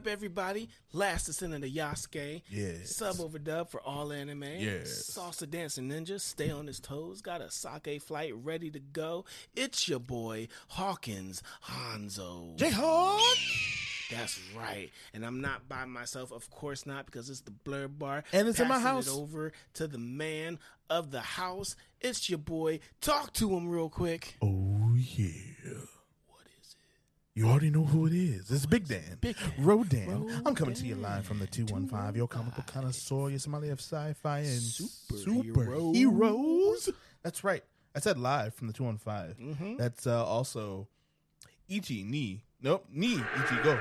Up, everybody? Last descent of Yasuke. Yes. Sub overdub for all anime. Yes. Salsa dancing ninja. Stay on his toes. Got a sake flight ready to go. It's your boy Hawkins Hanzo. Jayhawk. That's right. And I'm not by myself, of course not, because it's the Blerd Bar. And it's in my house. It over to the man of the house. It's your boy. Talk to him real quick. Oh yeah. What is it? You already know who it is. It's Big Dan. Big Dan. Rodan. I'm coming to you live from the 215, your comic book connoisseur, your Somali of sci-fi and Superheroes. superheroes. That's right. I said live from the 215. Mm-hmm. That's uh, also Ichi Ni. Nope, Ni Ichi Go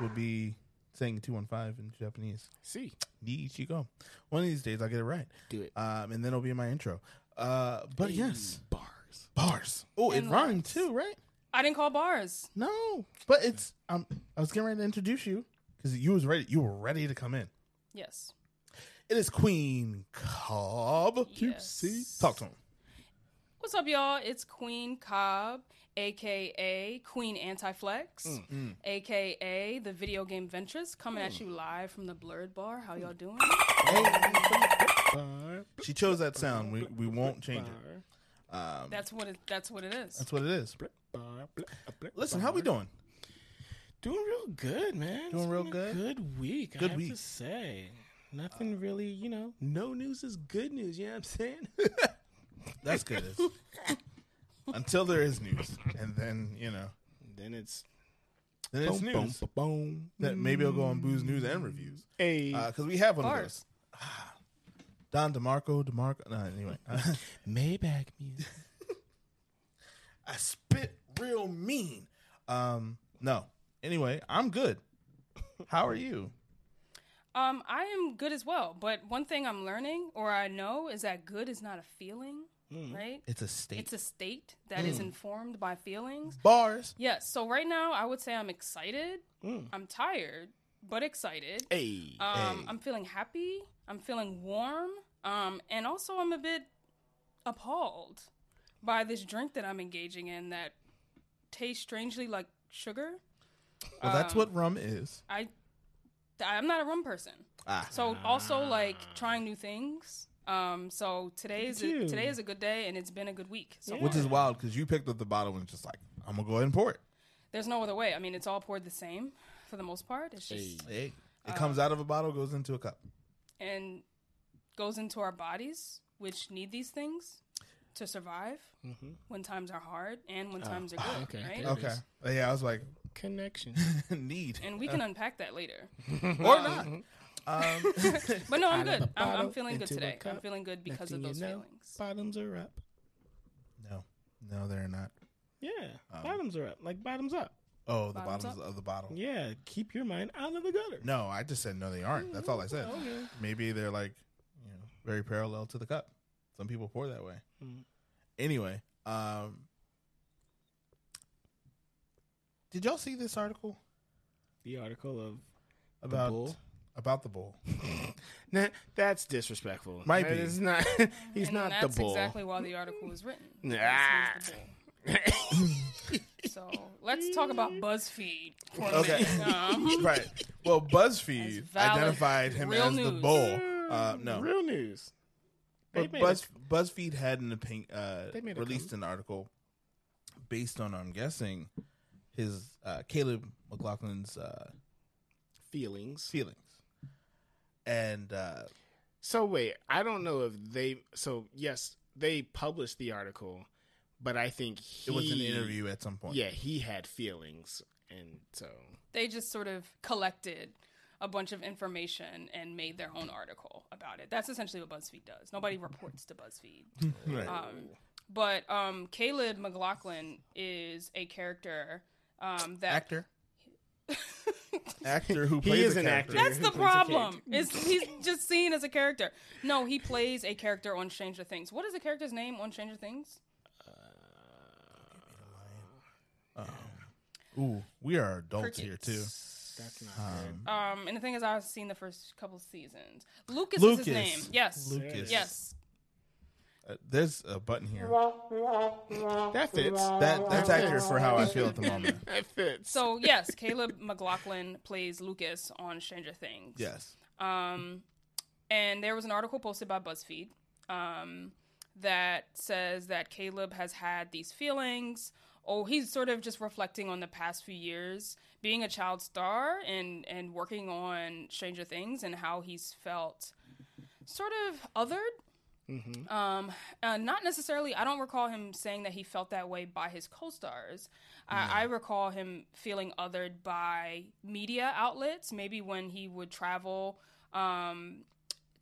would be saying 215 in Japanese. See, Ni Ichi Go. One of these days I'll get it right. Do it. Um, and then it'll be in my intro. Uh, but yes, bars. bars. Oh, it And rhymed too, right? I didn't call bars. No, but it's. Um, I was getting ready to introduce you because you was ready. You were ready to come in. Yes. It is Queen Cobb. Yes. Talk to him. What's up, y'all? It's Queen Cobb, aka Queen Anti-Flex, mm, mm. aka the Video Game Ventress, coming at mm. you live from the Blerd Bar. How y'all doing? She chose that sound. We we won't change it. Um, that's what it. That's what it is. That's what it is. Listen, how we doing? Doing real good, man. Doing It's real been a good? Good week. I Good have week. to say, nothing really. You know, no news is good news. You know what I'm saying? That's good. Until there is news, and then you know, then it's then it's boom, news. boom, boom. That maybe it'll go on Booze News and Reviews Hey, uh, because we have one of those. Don DeMarco, DeMarco. No, anyway, Maybach music. I spit real mean. Um, no. Anyway, I'm good. How are you? Um, I am good as well. But one thing I'm learning, or I know, is that good is not a feeling, right? It's a state. It's a state that is informed by feelings. Bars. Yes. So right now, I would say I'm excited. I'm tired, but excited. Hey, Um, Hey. I'm feeling happy. I'm feeling warm. Um, and also, I'm a bit appalled by this drink that I'm engaging in that tastes strangely like sugar. Well, that's what rum is. I, I'm not a rum person. Ah. So also like trying new things. Um, so today is a, you. today is a good day, and it's been a good week. So Which is wild because you picked up the bottle and just like, I'm gonna go ahead and pour it. there's no other way. I mean, it's all poured the same for the most part. It's just Hey. It comes out of a bottle, goes into a cup. And goes into our bodies, which need these things to survive mm-hmm. when times are hard and when ah. times are ah, good, okay. right? Okay. is. Yeah, I was like, connection. need And we can unpack that later. or um, not. Um, But no, I'm good. a I'm, I'm feeling good into a today. I'm feeling good because of thing those you know, feelings. Bottoms are up. no, no, they're not. Yeah, um, bottoms are up. Like bottoms up. Oh, the Bottoms bottoms of the bottle. Yeah, keep your mind out of the gutter. No, I just said no, they aren't. That's all I said. Okay. Maybe they're like, you know, very parallel to the cup. Some people pour that way. Mm. Anyway, um, did y'all see this article The article of about bull? about the bull? Nah, that's disrespectful. Might That be. is not. He's and not that's the bull. exactly why the article was written. Nah. Because the bull. so let's talk about BuzzFeed for a Okay. minute. Um, right. Well, BuzzFeed valid, identified him real as the bull. Uh, no, real news. But Buzz, a- BuzzFeed had an opinion, uh, They made a released an article based on, I'm guessing, his uh, Caleb McLaughlin's uh, feelings. feelings, and uh, So wait, I don't know if they. So yes, they published the article, but I think he, it was an interview at some point. Yeah, he had feelings, and so they just sort of collected a bunch of information and made their own article about it. That's essentially what BuzzFeed does. Nobody reports to BuzzFeed. Right. Um, but um, Caleb McLaughlin is a character um, that actor, actor who He is a an character. actor. That's the problem. Is he's just seen as a character? No, he plays a character on Stranger Things. What is the character's name on Stranger Things? Ooh, we are adults here too. That's not Um, and the thing is, I've seen the first couple seasons. Lucas, Lucas. is his name. Yes. Lucas. Yes. Uh, there's a button here. That fits. That that's accurate for how I feel at the moment. that fits. So yes, Caleb McLaughlin plays Lucas on Stranger Things. Yes. Um, and there was an article posted by BuzzFeed um, that says that Caleb has had these feelings. Oh, he's sort of just reflecting on the past few years being a child star and and working on Stranger Things and how he's felt sort of othered. Um, uh, not necessarily. I don't recall him saying that he felt that way by his co-stars. I, I recall him feeling othered by media outlets. Maybe when he would travel um,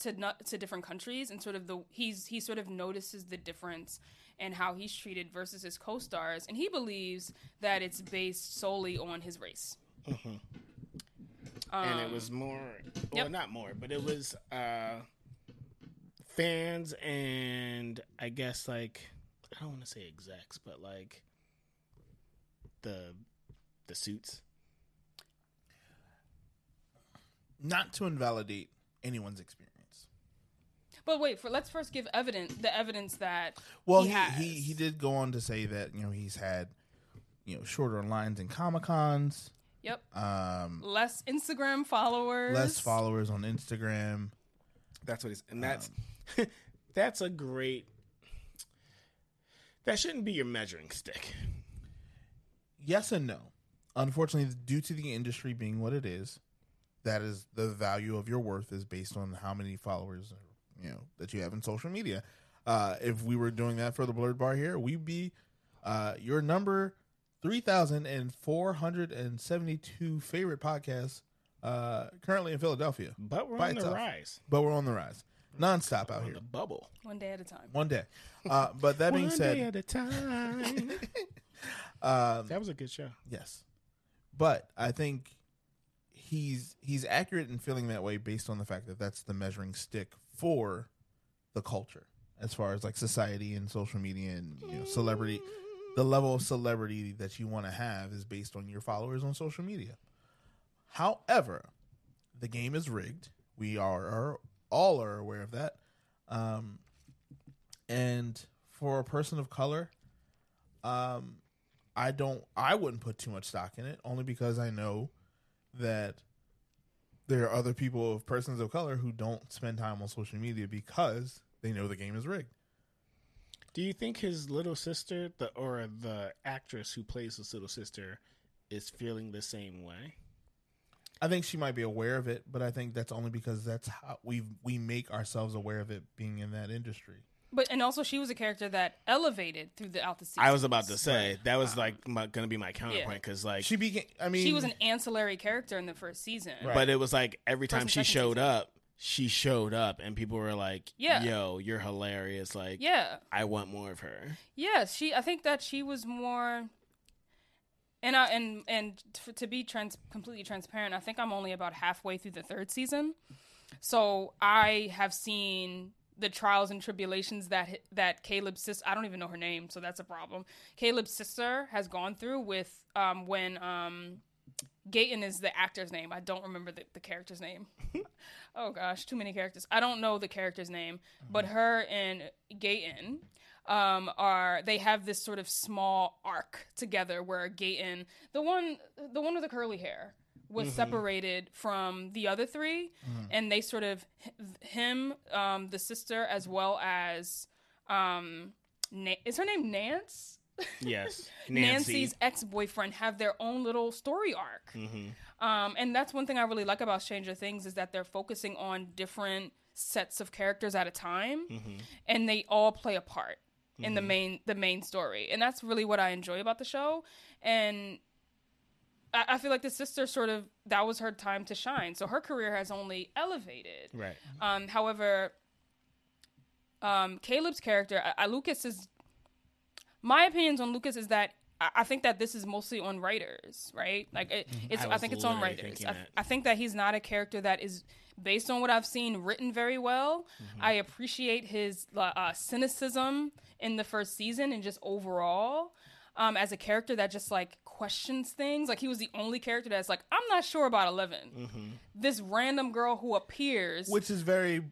to to different countries and sort of the he's he sort of notices the difference in how he's treated versus his co-stars, and he believes that it's based solely on his race. and it was more well yep. not more but it was uh fans and i guess like i don't want to say execs but like the the suits Not to invalidate anyone's experience. But wait, for let's first give evidence the evidence that Well, he he, has. he, he did go on to say that you know he's had you know shorter lines in comic cons, Yep. um, less Instagram followers. less followers on Instagram. that's what he's and that's that's a great that shouldn't be your measuring stick Yes and no. Unfortunately, due to the industry being what it is, that is the value of your worth is based on how many followers you know that you have in social media. Uh, if we were doing that for the Blerd Bar here, we'd be uh, your number three thousand and four hundred and seventy-two favorite podcasts uh, currently in Philadelphia. but we're By on the rise But we're on the rise, nonstop out on here. the bubble one day at a time. One day. Uh, but that being One said, day at a time um, that was a good show Yes, but I think he's he's accurate in feeling that way based on the fact that that's the measuring stick for the culture as far as like society and social media and you know celebrity. The level of celebrity that you want to have is based on your followers on social media. However, the game is rigged. We are, are all are aware of that. Um, and for a person of color, um, I don't I wouldn't put too much stock in it only because I know that there are other people of persons of color who don't spend time on social media because they know the game is rigged. Do you think his little sister, the or the actress who plays his little sister, is feeling the same way? I think she might be aware of it, but I think that's only because that's how we we make ourselves aware of it being in that industry. But and also she was a character that elevated through the season. I was about to say that was like my, gonna be my counterpoint because like, She became. I mean, she was an ancillary character in the first season. but it was like every time and she showed season. up, she showed up, and people were like, Yeah. yo, you're hilarious. Like, Yeah. I want more of her." Yes, she. I think that she was more. And I and and to be trans completely transparent, I think I'm only about halfway through the third season, so I have seen the trials and tribulations that that Caleb's sister. I don't even know her name, so that's a problem. Caleb's sister has gone through with um when um Gaten is the actor's name. I don't remember the, the character's name. oh gosh, too many characters. I don't know the character's name, but her and Gaten um, are they have this sort of small arc together where Gaten, the one, the one with the curly hair, was separated from the other 3 and they sort of him, um, the sister, as well as um, Na- is her name Nance? Yes, Nancy. Nancy's ex boyfriend have their own little story arc. Um, and that's one thing I really like about Stranger Things is that they're focusing on different sets of characters at a time, and they all play a part in the main the main story. And that's really what I enjoy about the show. And I, I feel like the sister sort of that was her time to shine. So her career has only elevated. right? Um, however, um, Caleb's character, I, I, Lucas is. My opinions on Lucas is that I, I think that this is mostly on writers, right? Like it, it's, I I, think it's on writers. I. I think that he's not a character that is based on what I've seen written very well. Mm-hmm. I appreciate his uh, cynicism in the first season and just overall. Um, as a character that just like questions things, like he was the only character that's like, I'm not sure about 11 Mm-hmm. This random girl who appears, which is very.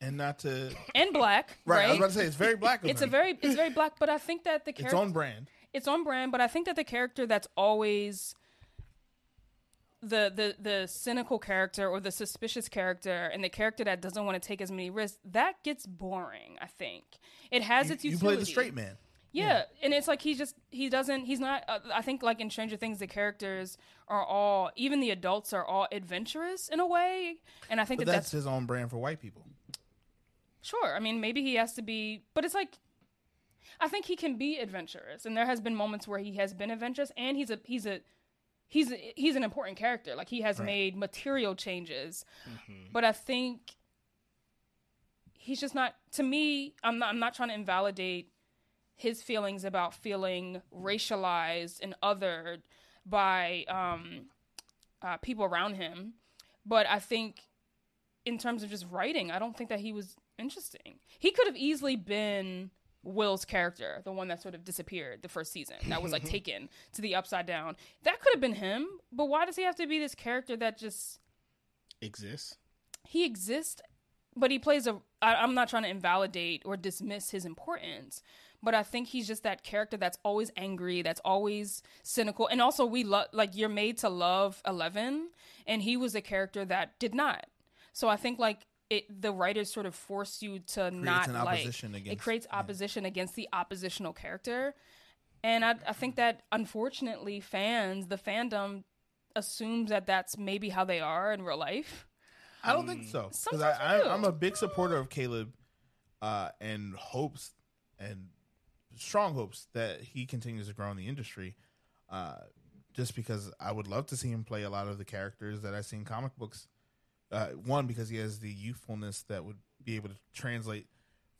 and not to and black. right. Right. I was about to say it's very black. It's a very it's very black, but I think that the its character own brand. it's on brand, but I think that the character that's always the the the cynical character or the suspicious character and the character that doesn't want to take as many risks that gets boring i think it has You, its you play the straight man. Yeah, and it's like he's just he doesn't he's not uh, i think like in stranger things the characters are all even the adults are all adventurous in a way and i think that that's, that's his own brand for white people. Sure. I mean, maybe he has to be, but it's like, I think he can be adventurous, and there has been moments where he has been adventurous, and he's a he's a he's a, he's an important character. Like he has Right. made material changes, Mhm. but I think he's just not. To me, I'm not. I'm not trying to invalidate his feelings about feeling racialized and othered by um, uh, people around him, but I think in terms of just writing, I don't think that he was interesting. He could have easily been Will's character, the one that sort of disappeared the first season, that was like taken to the upside down. That could have been him, but why does he have to be this character that just Exists. he exists, but he plays a. I, I'm not trying to invalidate or dismiss his importance, but I think he's just that character that's always angry, that's always cynical, and also we love like you're made to love Eleven, and he was a character that did not. So I think like it, the writers sort of force you to not an like opposition it against- creates yeah. opposition against the oppositional character, and I, I think that unfortunately fans, the fandom assumes that that's maybe how they are in real life. I don't think so. Because I, you do. I, I'm a big supporter of Caleb, uh, and hopes and strong hopes that he continues to grow in the industry. Uh, just because I would love to see him play a lot of the characters that I see in comic books. Uh, one because he has the youthfulness that would be able to translate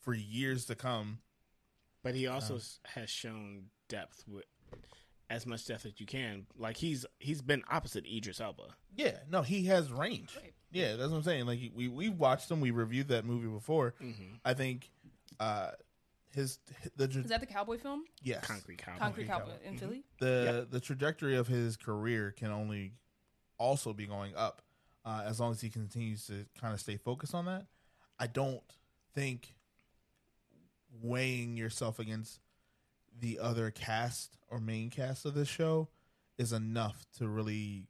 for years to come. But he also s has shown depth with as much depth as you can. Like he's he's been opposite Idris Elba. Yeah, no, he has range. Right. Yeah, that's what I'm saying. Like we we watched him, we reviewed that movie before. Mm-hmm. I think uh, his the Is that the cowboy film? yes Concrete Cowboy. Concrete Cowboy. Cowboy in Philly. the the trajectory of his career can only also be going up uh, as long as he continues to kind of stay focused on that. I don't think weighing yourself against the other cast or main cast of this show is enough to really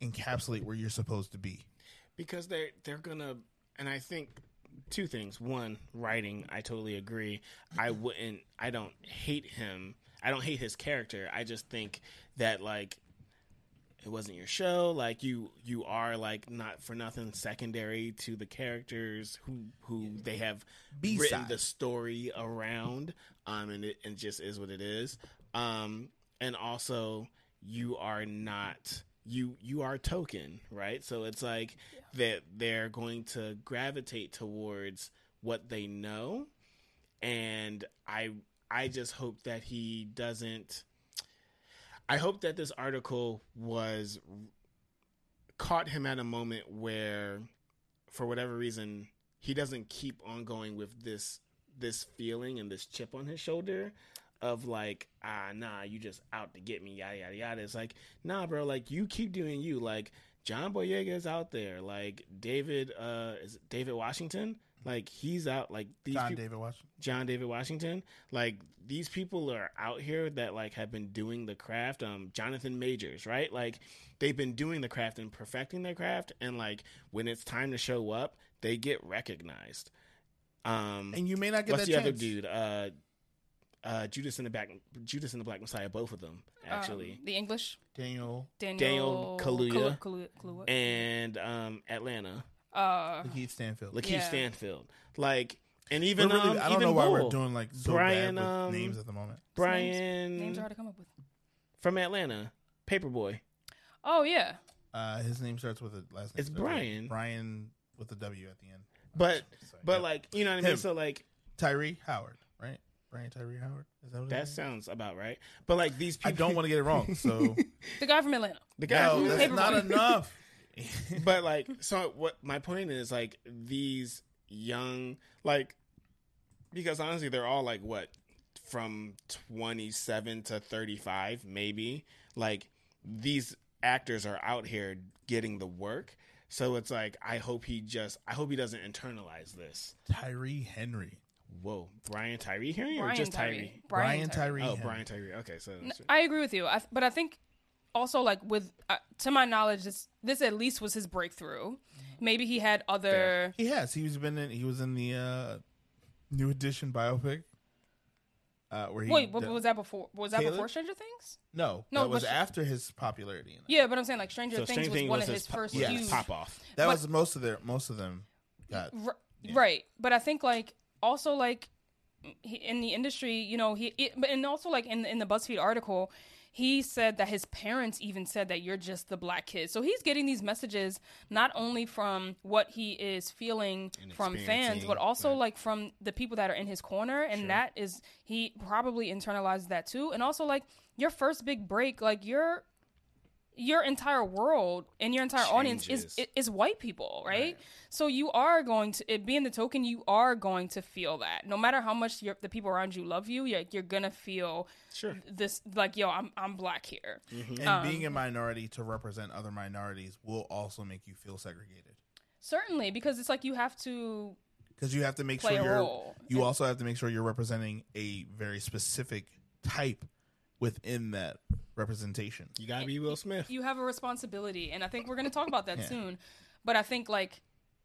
encapsulate where you're supposed to be. because they're they're gonna and i think two things. One writing i totally agree. I wouldn't i don't hate him. I don't hate his character. I just think that like it wasn't your show. Like you you are like not for nothing secondary to the characters who who they have B-side. written the story around um and it, and just is what it is. Um and also you are not you you are token right? So it's like that they're going to gravitate towards what they know. And i i just hope that he doesn't i hope that this article was caught him at a moment where for whatever reason he doesn't keep on going with this this feeling and this chip on his shoulder of like ah nah you just out to get me yada yada yada it's like nah bro like you keep doing you like john boyega is out there like david uh is it david washington like he's out like these John David Washington. John David Washington. Like these people are out here that like have been doing the craft. Um, Jonathan Majors, right? Like they've been doing the craft and perfecting their craft, and like when it's time to show up, they get recognized. Um, And you may not get what's that the chance. other dude? Uh, uh, Judas and the Black Judas and the Black Messiah. Both of them actually, Um, the English Daniel Daniel, Kaluuya. Kaluuya, Kaluuya. and um, Atlanta. uh, Lakeith Stanfield. Lakeith Yeah. Know like, and even really- um, I don't even know why Bull. we're doing like so Brian, bad with um, names at the moment. Brian names are hard to come up with. from Atlanta, Paperboy. Oh yeah, Uh, his name starts with a last name. It's starts with- Brian. Brian with a W at the end. But Sorry. but Yeah. like you know what I mean. Him. So like Tyree Howard, right? Brian Tyree Howard. Is that what that sounds about right. But like these is? I people, don't want to get it wrong. So the guy from Atlanta. the guy. no, who- that's Paperboy. not enough. but like so what my point is like these young like because honestly they're all like what from 27 to 35 maybe like these actors are out here getting the work So it's like I hope he just I hope he doesn't internalize this. Tyree Henry. Whoa, Brian Tyree Henry or just Tyree. Tyree? Brian Tyree. Oh, Brian Tyree. Okay, so I agree with you, I, but I think also like with uh, to my knowledge, this this at least was his breakthrough. Maybe he had other. He has. He's been in. He was in the uh, new edition biopic. Uh, where he Wait, what, was that before? Was that Caleb? before Stranger Things? no, No, that was but- after his popularity. In. Yeah, but I'm saying like Stranger so Things Stranger was Things one was of his po- first yeah, huge. pop off. That but- was most of their most of them got. R- Yeah. Right, but I think like also like he, in the industry, you know, he it, but and also like in in the BuzzFeed article, he said that his parents even said that you're just the black kid. So he's getting these messages not only from what he is feeling from fans, but also right. like from the people that are in his corner, and Sure. that is he probably internalized that too. And also like your first big break, like your your entire world and your entire audience is is white people, right? Right. So you are going to it being the token, you are going to feel that. No matter how much your, the people around you love you, you're, you're gonna feel Sure. this like, yo, I'm I'm black here. And Um, being a minority to represent other minorities will also make you feel segregated Certainly, because it's like you have to because you have to make sure you're. You And- also have to make sure you're representing a very specific type within that representation. You gotta be Will Smith. you have a responsibility and i think we're going to talk about that Yeah. soon but i think like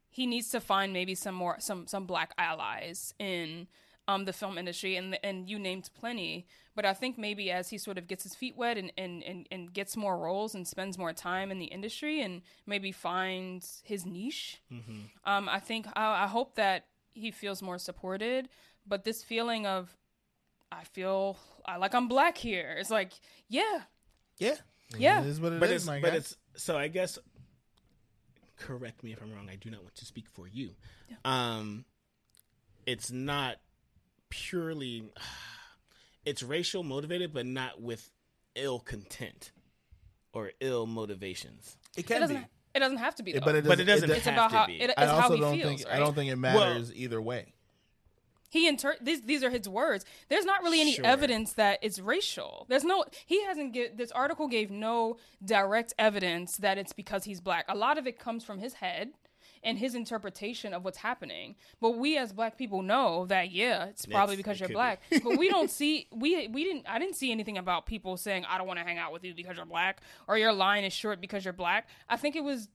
he needs to find maybe some more some some black allies in um the film industry and and you named plenty but i think maybe as he sort of gets his feet wet and and and, and gets more roles and spends more time in the industry and maybe finds his niche um i think I, I hope that he feels more supported but this feeling of i feel I, like i'm black here it's like yeah Yeah, Yeah. it is what it is, but it's my but guy. it's so I guess correct me if I'm wrong. I do not want to speak for you. Um, it's not purely it's racial motivated, but not with ill content or ill motivations. it it can be. doesn't it doesn't have to be though. but it But it doesn't does- it's have about to how be. it, it's I how also don't feels. think right? I don't think it matters either way. He inter these these are his words. There's not really any Sure. evidence that it's racial. There's no he hasn't give this article gave no direct evidence that it's because he's black. A lot of it comes from his head and his interpretation of what's happening. But we as black people know that yeah, it's probably because you're black. but we don't see we we didn't I didn't see anything about people saying I don't want to hang out with you because you're black or your line is short because you're black. I think it was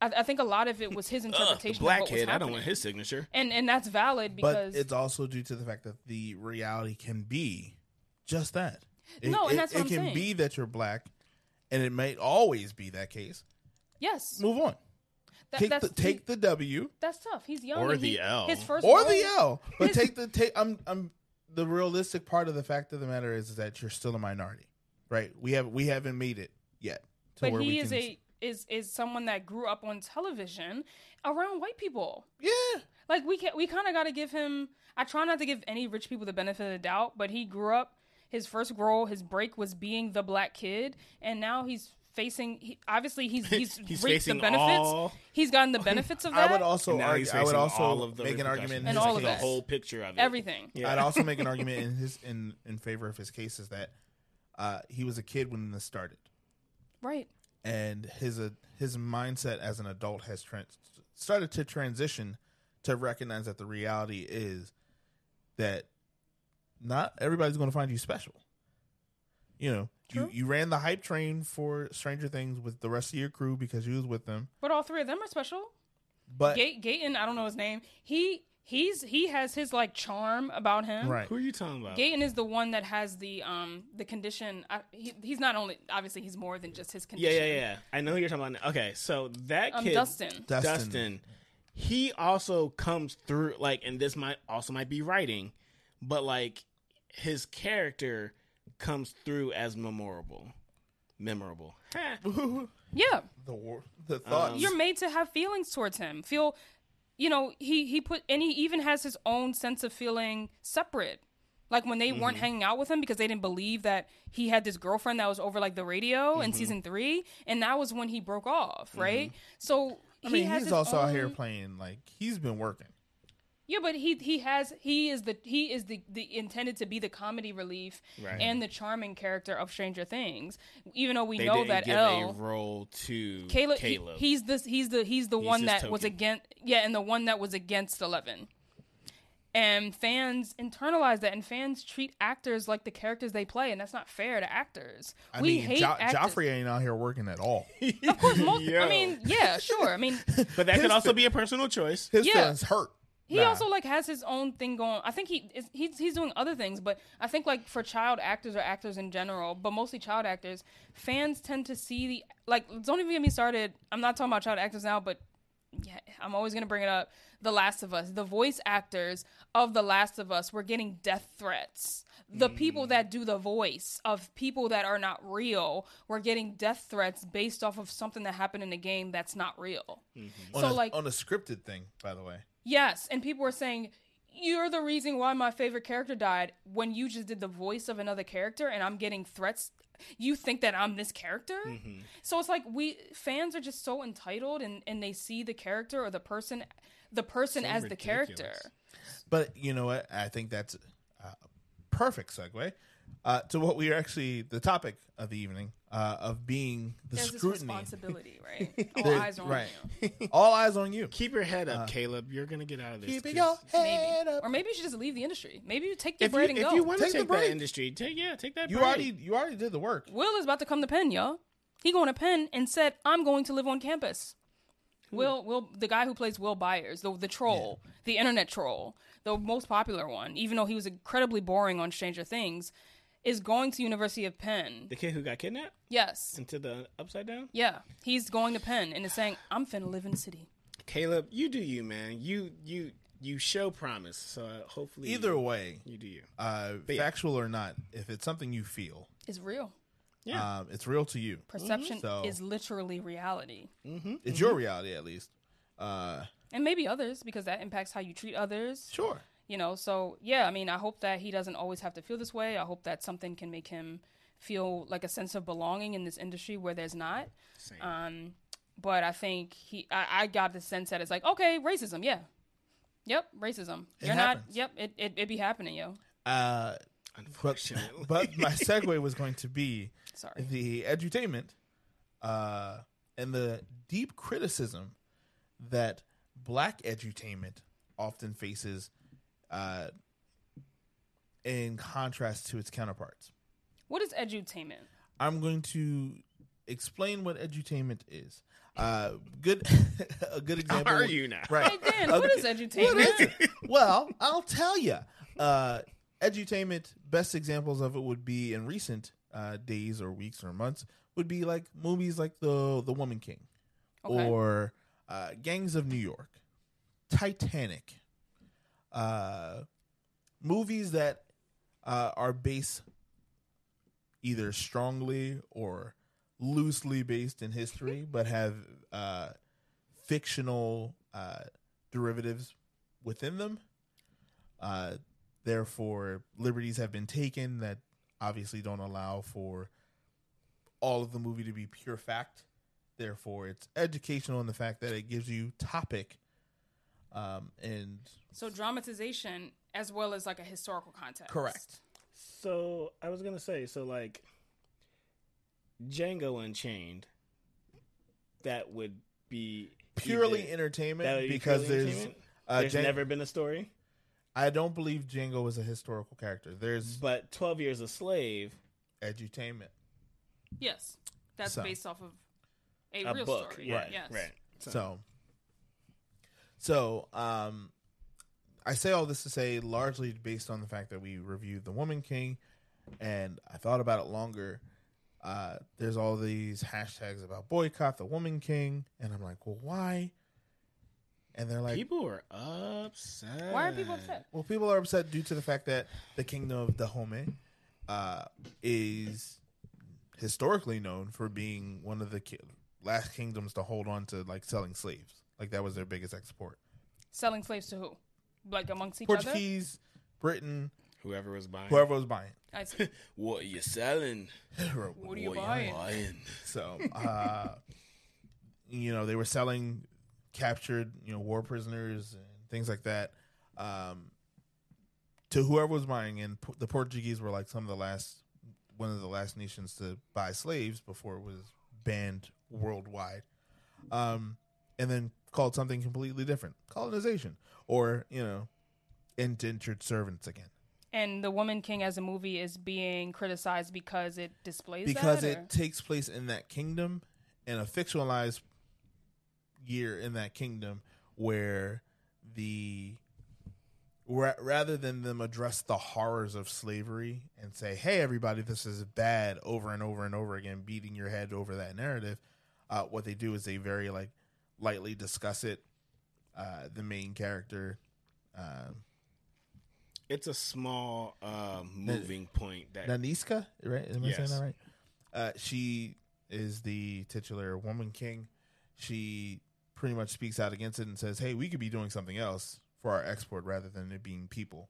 I, I think a lot of it was his interpretation the black of what was kid. I don't want his signature. and and that's valid because But it's also due to the fact that the reality can be just that. It, No, and it- that's what it I'm can saying. be that you're black, and it may always be that case. yes, Move on. that, take the take the W that's tough. He's young. Or the he- L. His first or role- the L, but his- take the take. I'm I'm the realistic part of the fact of the matter is, is that you're still a minority, right? We have we haven't made it yet. to But where he we is can- a is is someone that grew up on television around white people. yeah. Like we can we kind of got to give him. I try not to give any rich people the benefit of the doubt, but he grew up. His first role, his break was being the black kid, and now he's facing. He, obviously, he's he's, He's reaped facing the benefits. all- He's gotten the benefits of that. I would also argue, I would also all of the make an argument in. And his all of the whole picture of it. everything. Yeah. I'd also make an argument in his in in favor of his case is that uh, he was a kid when this started, Right. And his uh, his mindset as an adult has trans- started to transition to recognize that the reality is that not everybody's going to find you special. You know, True. you you ran the hype train for Stranger Things with the rest of your crew because you was with them, But all three of them are special. but Gay- Gaten, I don't know his name. He he's he has his like charm about him. right, Who are you talking about? Gaten is the one that has the um the condition. I, he, he's not only obviously he's more than just his yeah, condition. yeah, yeah. Yeah. I know who you're talking about. now. Okay, so that Um, kid, Dustin. Dustin. Dustin, he also comes through like, and this might also might be writing, but like his character comes through as memorable, memorable. Yeah, the war, the thoughts. Um, you're made to have feelings towards him. Feel, you know, he he put and he even has his own sense of feeling separate. Like when they Mm-hmm. weren't hanging out with him because they didn't believe that he had this girlfriend that was over like the radio in Mm-hmm. season three, and that was when he broke off, right? So I he mean, has he's also out here own- playing like he's been working. Yeah, but he he has he is the he is the, the intended to be the comedy relief Right. and the charming character of Stranger Things. Even though we They know didn't that give L a role to Caleb, Caleb. he- he's the he's the he's the He's one his that was against yeah, and the one that was against Eleven. And fans internalize that, and fans treat actors like the characters they play, and that's not fair to actors. I we mean, hate jo- actors. Joffrey ain't out here working at all. Of course, most. I mean, yeah, sure. I mean, but that his could also fi- be a personal choice. His Yeah. feelings hurt. He Nah. also like has his own thing going. I think he is he's he's doing other things, but I think like for child actors or actors in general, but mostly child actors, fans tend to see the like. Don't even get me started. I'm not talking about child actors now, but yeah, I'm always gonna bring it up. The Last of Us, the voice actors of The Last of Us were getting death threats. The people mm. that do the voice of people that are not real were getting death threats based off of something that happened in the game that's not real. Mm-hmm. on So a, like on a scripted thing, by the way. Yes, and people were saying you're the reason why my favorite character died when you just did the voice of another character and I'm getting threats. You think that I'm this character? So it's like we fans are just so entitled and and they see the character or the person the person So as the character. But you know what? I think that's a perfect segue uh, to what we are actually the topic of the evening uh, of being the There's this scrutiny. responsibility, right? All There- eyes are on right. you. All eyes on you. Keep your head up, Caleb. You're gonna get out of this. Keep 'cause your Maybe. head up. Or maybe you should just leave the industry. Maybe you take the If bread you, and if go. you want to Take the take, that industry, take yeah, take that. You break. already you already did the work. Will is about to come to Penn, y'all. He going to Penn and said, "I'm going to live on campus." Will, Will, the guy who plays Will Byers, the the troll, the internet troll, the most popular one, even though he was incredibly boring on Stranger Things, is going to University of Penn. the kid who got kidnapped Yes, into the upside down. yeah, he's going to Penn and is saying, "I'm finna live in the city." Caleb, you do you, man. You you you show promise. So uh, hopefully, Either way, you do you. uh, yeah. factual or not, if it's something you feel, It's real. Yeah. um, it's real to you. Perception So- is literally reality, It's your reality, at least. Uh, and maybe others because that impacts how you treat others. sure. You know so yeah i mean i hope that he doesn't always have to feel this way. I hope that something can make him feel like a sense of belonging in this industry where there's not. Same. um but i think he i, I got the sense that it's like okay racism yeah. Yep racism. It you're happens. not yep it, it, it be happening yo. Uh, but, Unfortunately, but my segue was going to be sorry. the edutainment uh, and the deep criticism that black edutainment often faces uh, in contrast to its counterparts. what is edutainment I'm going to explain what edutainment is. Uh, good, a good how example. are you now? Right. hey dan A what is edutainment What is well, I'll tell you. Uh, edutainment, best examples of it would be in recent uh, days or weeks or months would be like movies like the The Woman King Okay. or uh, Gangs of New York, Titanic, uh, movies that uh, are based either strongly or loosely based in history, but have uh, fictional uh, derivatives within them. Uh, therefore, liberties have been taken that obviously don't allow for all of the movie to be pure fact. Therefore, it's educational in the fact that it gives you topic um, and so dramatization as well as like a historical context correct. So I was gonna say, so like Django Unchained, that would be Purely either- entertainment be because purely there's entertainment? uh, there's Jan- never been a story, I don't believe Django was a historical character. There's but Twelve Years a Slave, edutainment. yes that's So. based off of a, a real book, story yeah, yes right. So, so um, I say all this to say largely based on the fact that we reviewed The Woman King, and I thought about it longer. Uh, there's all these hashtags about boycott the Woman King, and I'm like, well, why? And they're like, people are upset. why are people upset well, people are upset due to the fact that the kingdom of Dahomey uh, is historically known for being one of the ki- last kingdoms to hold on to like selling slaves. Like that was their biggest export. selling slaves to who like amongst each other Portuguese, Britain, Whoever was buying. whoever was buying. I see. What are you selling? What are you buying? So, uh, you know, they were selling captured, you know, war prisoners and things like that. um, to whoever was buying in. The Portuguese were like some of the last, one of the last nations to buy slaves before it was banned worldwide. Um, and then called something completely different, colonization, or you know, indentured servants again. And the Woman King as a movie is being criticized because it displays because that, it or- takes place in that kingdom in a fictionalized year in that kingdom where the ra- rather than them address the horrors of slavery and say hey everybody this is bad over and over and over again beating your head over that narrative uh, what they do is they very like lightly discuss it uh, the main character uh, It's a small uh, moving point that Nanisca, right? Am I saying that right? Uh, she is the titular woman king. She pretty much speaks out against it and says, "Hey, we could be doing something else for our export rather than it being people."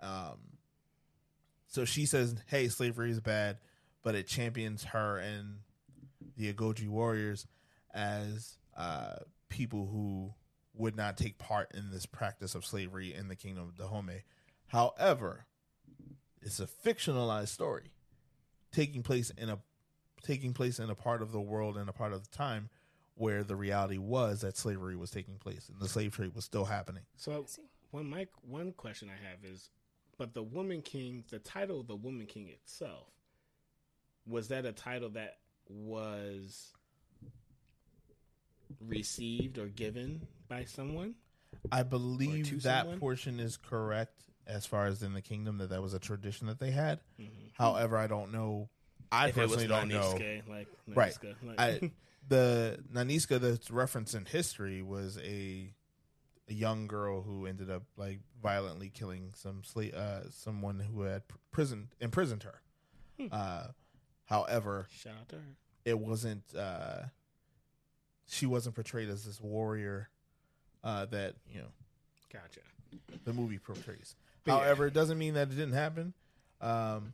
Um, so she says, "Hey, slavery is bad," but it champions her and the Agojie warriors as uh, people who would not take part in this practice of slavery in the kingdom of Dahomey. However, it's a fictionalized story taking place in a taking place in a part of the world and a part of the time where the reality was that slavery was taking place and the slave trade was still happening. So one my one question I have is, but the Woman King, the title of the Woman King itself, was that a title that was received or given by someone? I believe that someone? portion is correct as far as in the kingdom that that was a tradition that they had. However, I don't know. I If personally don't know. Naniske, like Right. Nanisca, like- I the Nanisca that's referenced in history was a a young girl who ended up like violently killing some sla- uh someone who had pr- prison imprisoned her. Hmm. Uh however, shout out to her. it wasn't uh she wasn't portrayed as this warrior uh that, you know, Gotcha. the movie portrays. But yeah. However, it doesn't mean that it didn't happen. Um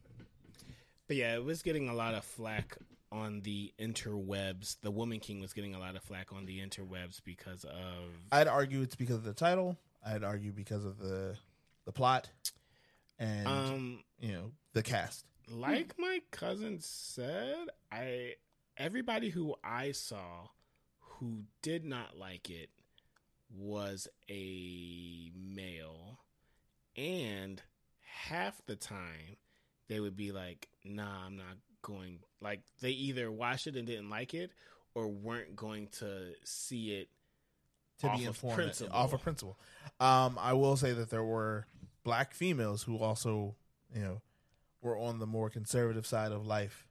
But yeah, it was getting a lot of flack on the interwebs. The Woman King was getting a lot of flack on the interwebs because of I'd argue it's because of the title. I'd argue because of the the plot and um you know the cast. like my cousin said, I everybody who I saw who did not like it was a male and half the time they would be like, "Nah, I'm not going." Like they either watched it and didn't like it or weren't going to see it to off be of informed principle. off of principle. Um, I will say that there were black females who also, you know, were on the more conservative side of life,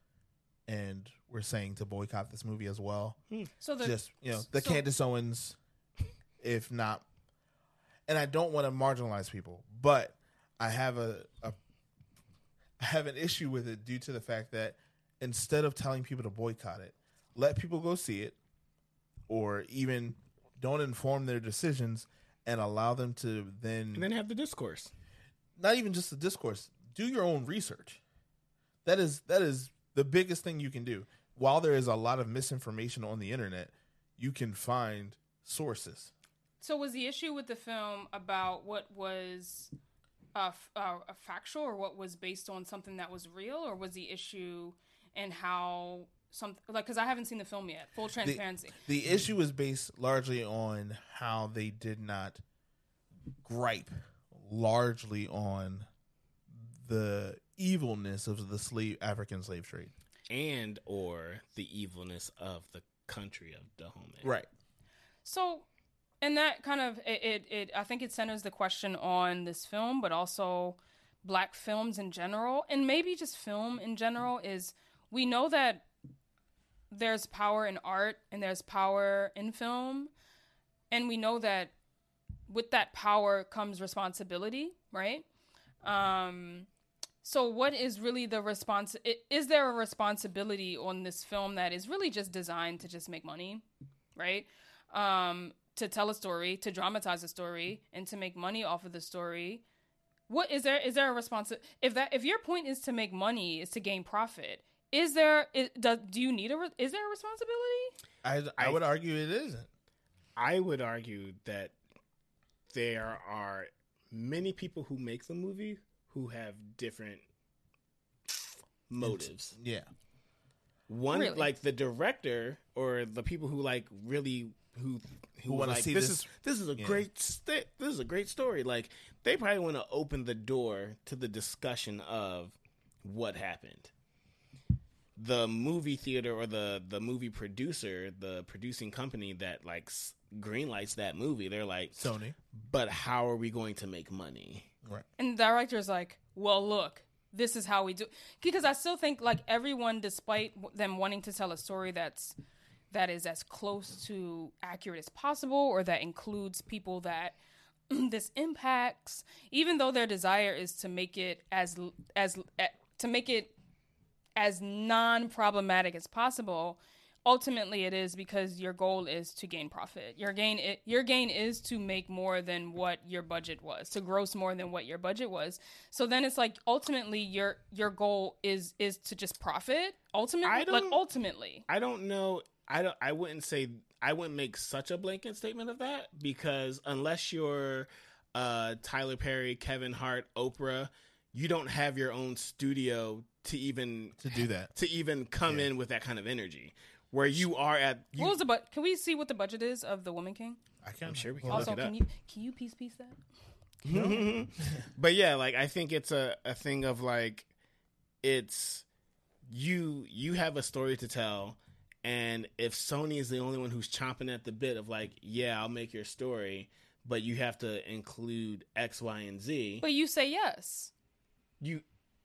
and were saying to boycott this movie as well. Hmm. So the Just you know, the so- Candace Owens, if not, and I don't want to marginalize people, but I have a, a I have an issue with it due to the fact that instead of telling people to boycott it, let people go see it, or even don't inform their decisions and allow them to then, and then have the discourse. not even just the discourse, do your own research. That is that is the biggest thing you can do. While there is a lot of misinformation on the internet, you can find sources. So was the issue with the film about what was uh, f- uh, a factual or what was based on something that was real, or was the issue and how some like because I haven't seen the film yet. Full transparency. The issue is based largely on how they did not gripe largely on the evilness of the slave African slave trade. And or the evilness of the country of Dahomey. Right. So, and that kind of it, it, it I think it centers the question on this film, but also black films in general, and maybe just film in general. Is we know that there's power in art and there's power in film, and we know that with that power comes responsibility, right? Um, so, what is really the response? Is there a responsibility on this film that is really just designed to just make money, right? Um, to tell a story, to dramatize a story, and to make money off of the story. What is there? Is there a response? If that, if your point is to make money, is to gain profit, is there? Is, does do you need a? re- Is there a responsibility? I, I I- would argue it isn't. I would argue that there are many people who make the movie who have different motives. Yeah. One Really? like the director or the people who like really who who, Who wanna like see this, this- is this is a yeah. great st- this is a great story. Like they probably want to open the door to the discussion of what happened. The movie theater or the the movie producer, the producing company that like s- greenlights that movie, they're like, Sony. but how are we going to make money? Right. And the director is like, well, look, this is how we do. Because I still think like everyone, despite them wanting to tell a story that's that is as close to accurate as possible, or that includes people that this impacts, even though their desire is to make it as as eh, to make it as non-problematic as possible ultimately it is because your goal is to gain profit your gain i your gain is to make more than what your budget was to gross more than what your budget was so then it's like ultimately your your goal is is to just profit ultimately I like don't- ultimately I don't know. I don't. I wouldn't say. I wouldn't make such a blanket statement of that because unless you're uh, Tyler Perry, Kevin Hart, Oprah, you don't have your own studio to even To do that. to even come Yeah. in with that kind of energy. Where you are at. You, what was the but can we see what the budget is of the woman king I can. I'm sure we can Hold look also it can up. you can you piece piece that but yeah, like I think it's a, a thing of like it's you you have a story to tell and if Sony is the only one who's chomping at the bit of like, yeah, I'll make your story, but you have to include X, Y, and Z, but you say yes you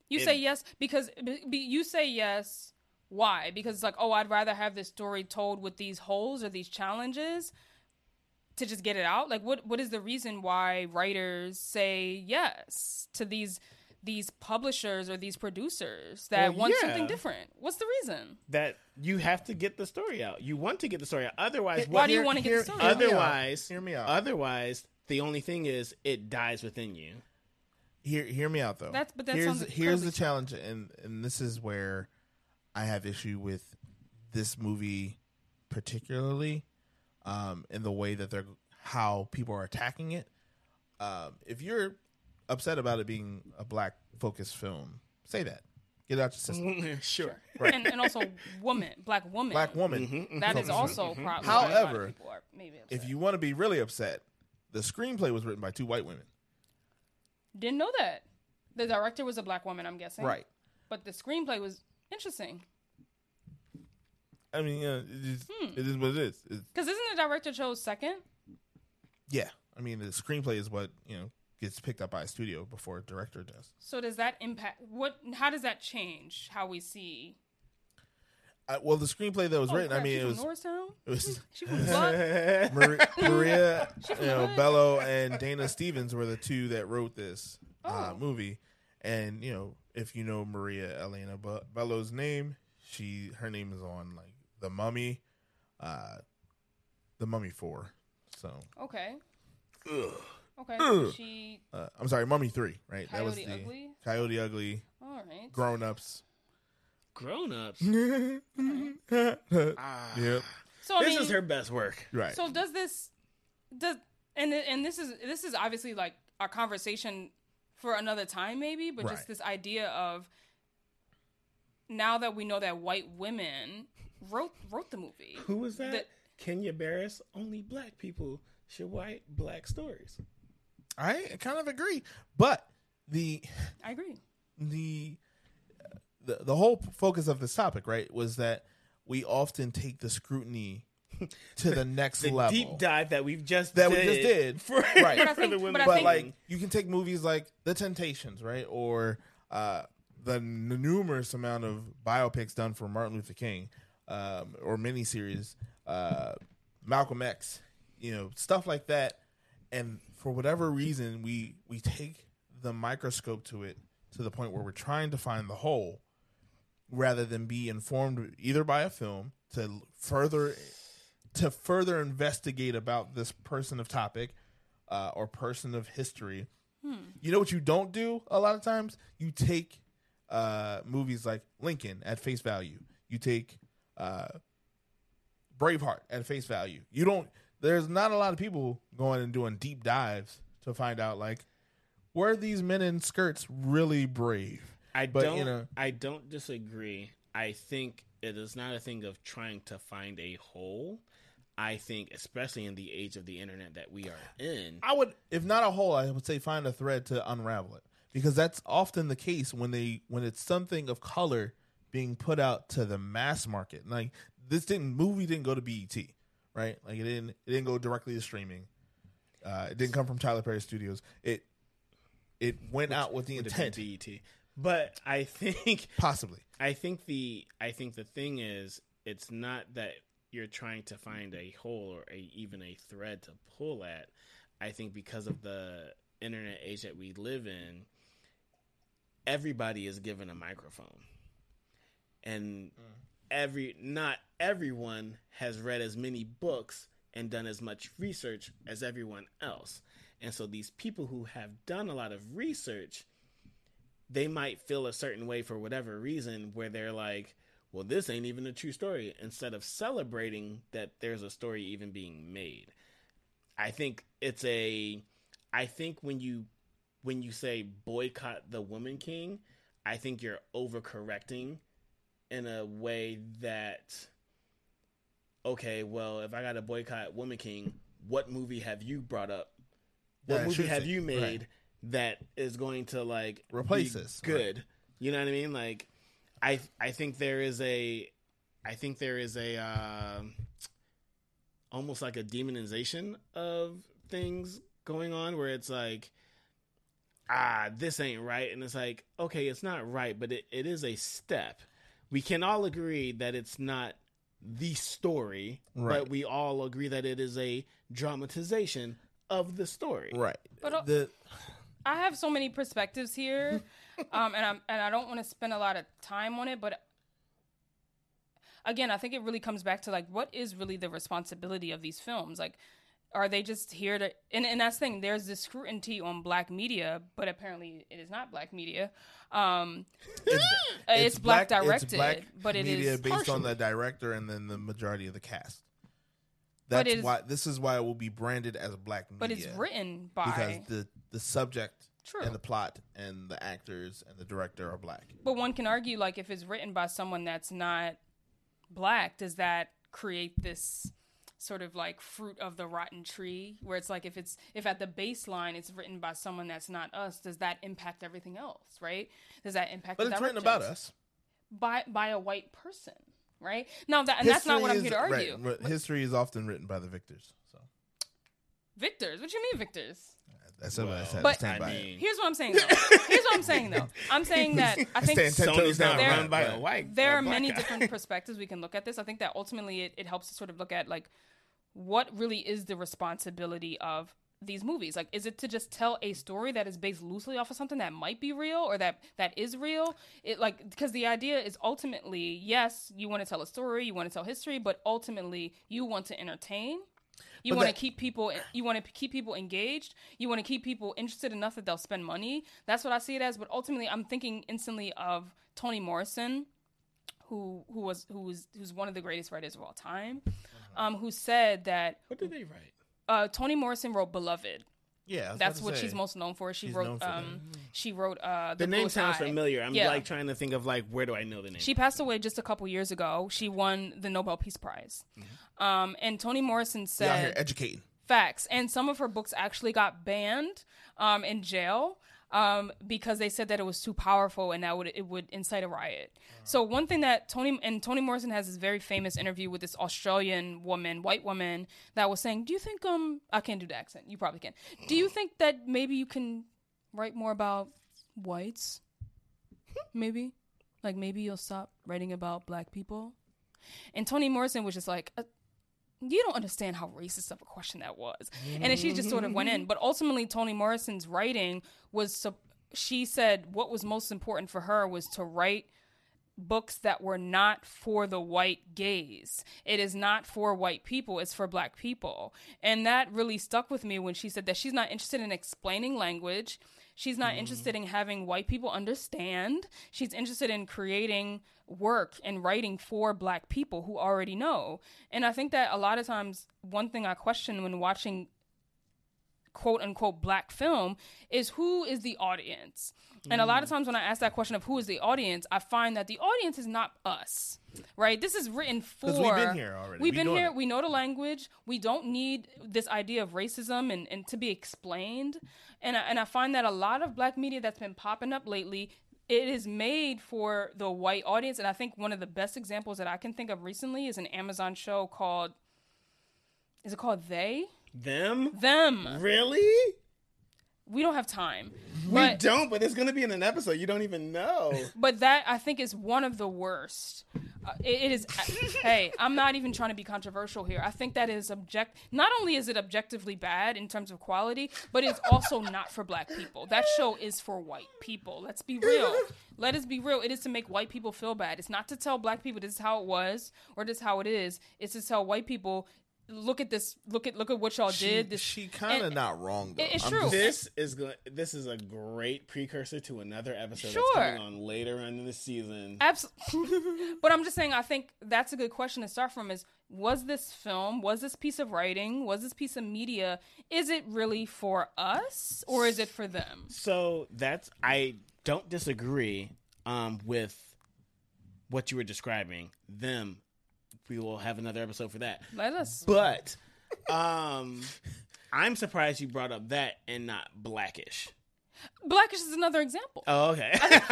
You It- say yes because be, be- you say yes. Why? Because it's like, oh, I'd rather have this story told with these holes or these challenges to just get it out. Like, what what is the reason why writers say yes to these these publishers or these producers that Well, want yeah. something different? What's the reason? that you have to get the story out. You want to get the story out. Otherwise, Why do you want to get hear- the story? hear out? otherwise Hear me out. Otherwise, the only thing is it dies within you. hear hear me out though. That's- but that here's sounds here's the challenge, and and this is where I have issue with this movie, particularly, um, in the way that they're how people are attacking it. Um, if you're upset about it being a black focused film, say that. Get it out your system. sure. Right. And, and also, woman, black woman, Black woman. Mhm, That is focused film. also a problem. However, are maybe upset. If you want to be really upset, the screenplay was written by two white women. didn't know that, the director was a black woman. I'm guessing, Right. But the screenplay was interesting. I mean, yeah, it is, Hmm. it is what it is. Because isn't the director chose second? yeah, I mean, the screenplay is what you know gets picked up by a studio before a director does. So does that impact what? How does that change how we see? Uh, well, the screenplay that was Oh, written, I mean, it was, Norristown. it was She from Maria, Maria She you know. Bello and Dana Stevens were the two that wrote this uh, Oh. movie. And you know, if you know Maria Elena Be- Bello's name, she her name is on like The Mummy, uh, The Mummy Four. So Okay. Ugh. Okay. Ugh. So she uh, I'm sorry, Mummy Three, right? that was Coyote the Ugly. Coyote Ugly, All right. Grown Ups. Grown ups. yep. Ah. So I this mean, is her best work. Right. So does this does and and this is this is obviously like a conversation for another time maybe, but Right. just this idea of now that we know that white women wrote wrote the movie. Who was that? The- Kenya Barris. Only black people should write black stories. I kind of agree, but the I agree. the uh, the the whole focus of this topic, right, was that we often take the scrutiny to the next The level. deep dive that we've just That we just did. for, Right. But I for think- the but women. I but think- like you can take movies like The Temptations, right, or uh, the n- numerous amount of biopics done for Martin Luther King, um, or miniseries, uh, Malcolm X, you know, stuff like that. And for whatever reason, we we take the microscope to it to the point where we're trying to find the whole, rather than be informed either by a film to further to further investigate about this person of topic uh, or person of history. You know what you don't do a lot of times? You take uh, movies like Lincoln at face value. You take uh, Braveheart at face value. You don't. There's not a lot of people going and doing deep dives to find out like were these men in skirts really brave? I But, don't. you know- I don't disagree. I think it is not a thing of trying to find a hole. I think, especially in the age of the internet that we are in, I would, if not a hole, I would say find a thread to unravel it because that's often the case when they when it's something of color being put out to the mass market. Like this didn't movie didn't go to BET, right? Like it didn't it didn't go directly to streaming. Uh, it didn't come from Tyler Perry Studios. It it went out with the intent, BET. But I think possibly. I think the I think the thing is it's not that you're trying to find a hole or a, even a thread to pull at. I think because of the internet age that we live in, everybody is given a microphone. And mm. every not everyone has read as many books and done as much research as everyone else. And so these people who have done a lot of research they might feel a certain way for whatever reason where they're like, well, this ain't even a true story, instead of celebrating that there's a story even being made. I think it's a I think when you when you say boycott the woman king, I think you're overcorrecting in a way that okay, well, if I got to boycott Woman King, what movie have you brought up? What I movie have you made Right. that is going to like Replace this, Good. You know what I mean? Like I I think there is a I think there is a um almost like a demonization of things going on where it's like ah this ain't right and it's like okay it's not right but it, it is a step we can all agree that it's not the story Right. but we all agree that it is a dramatization of the story Right. But, uh, the I have so many perspectives here, um, and I'm and I don't want to spend a lot of time on it. But again, I think it really comes back to like what is really the responsibility of these films? Like, are they just here to? And, and that's the thing. There's this scrutiny on black media, but apparently it is not black media. Um, uh, it's, black, directed, black but it media is based on the director and then the majority of the cast. That's is- why this is why it will be branded as a black media. but it's written by because the the subject True. and the plot and the actors and the director are black. But one can argue, like, if it's written by someone that's not black, does that create this sort of like fruit of the rotten tree? Where it's like, if it's if at the baseline it's written by someone that's not us, does that impact everything else? Right? Does that impact? But it's written about us. by by a white person, right? now that and that's not what I'm here to argue. right, but history is often written by the victors. So Victors, what do you mean, victors? That's what I Well, said. But- stand I by it. mean, Here's what I'm saying. though. Here's what I'm saying though. I'm saying that I think Stand ten toes Sony's not. There- run by a white there are many guy. different perspectives we can look at this. I think that ultimately it, it helps to sort of look at like what really is the responsibility of these movies. Like, is it to just tell a story that is based loosely off of something that might be real or that that is real? It like because the idea is ultimately yes, you want to tell a story, you want to tell history, but ultimately you want to entertain. You want to keep people. You want to keep people engaged. You want to keep people interested enough that they'll spend money. That's what I see it as. But ultimately, I'm thinking instantly of Toni Morrison, who who was who's who's one of the greatest writers of all time, Uh-huh. um, who said that What did they write? uh, Toni Morrison wrote Beloved. Yeah, That's what say. she's most known for. She She's wrote for um, she wrote uh, The, the, name sounds Eye. familiar. I'm Yeah. like trying to think of like where do I know the name? She passed away just a couple years ago. She won the Nobel Peace Prize. Mm-hmm. Um, and Toni Morrison We out said educating. Facts. And some of her books actually got banned um, in jail um, because they said that it was too powerful and that would it would incite a riot. So one thing that Toni and Toni Morrison has this very famous interview with this Australian woman, white woman, that was saying, "Do you think um I can't do the accent? You probably can. Do you think that maybe you can write more about whites? maybe, like maybe you'll stop writing about black people." And Toni Morrison was just like, uh, you don't understand how racist of a question that was. And then she just sort of went in. But ultimately, Toni Morrison's writing was, sup- she said what was most important for her was to write books that were not for the white gaze. It is not for white people, it's for black people. And that really stuck with me when she said that she's not interested in explaining language. She's not mm-hmm. interested in having white people understand. She's interested in creating work and writing for black people who already know. And I think that a lot of times, one thing I question when watching quote unquote black film is who is the audience. And a lot of mm. times when I ask that question of who is the audience, I find that the audience is not us, right? This is written for. we've been here already. We've We been here. it. We know the language. We don't need this idea of racism and, and to be explained. And I, and I find that a lot of black media that's been popping up lately, it is made for the white audience. And I think one of the best examples that I can think of recently is an Amazon show called. Is it called They? Them? Them. Really? We don't have time. We But, don't, but it's gonna be in an episode. You don't even know. but that I think is one of the worst. Uh, it, it is. hey, I'm not even trying to be controversial here. I think that is object. Not only is it objectively bad in terms of quality, but it's also not for black people. That show is for white people. Let's be real. Let us be real. It is to make white people feel bad. It's not to tell black people this is how it was or this is how it is. It's to tell white people. Look at this. Look at look at what y'all She, did. This she kind of not wrong though. It's true. This is going. This is a great precursor to another episode Sure. that's coming on later on in the season. Absolutely. but I'm just saying, I think that's a good question to start from is was this film, was this piece of writing, was this piece of media, is it really for us or is it for them? So that's I don't disagree um, with what you were describing. Them, we will have another episode for that. Let us. But um, I'm surprised you brought up that and not Blackish. Blackish is another example. Oh, okay.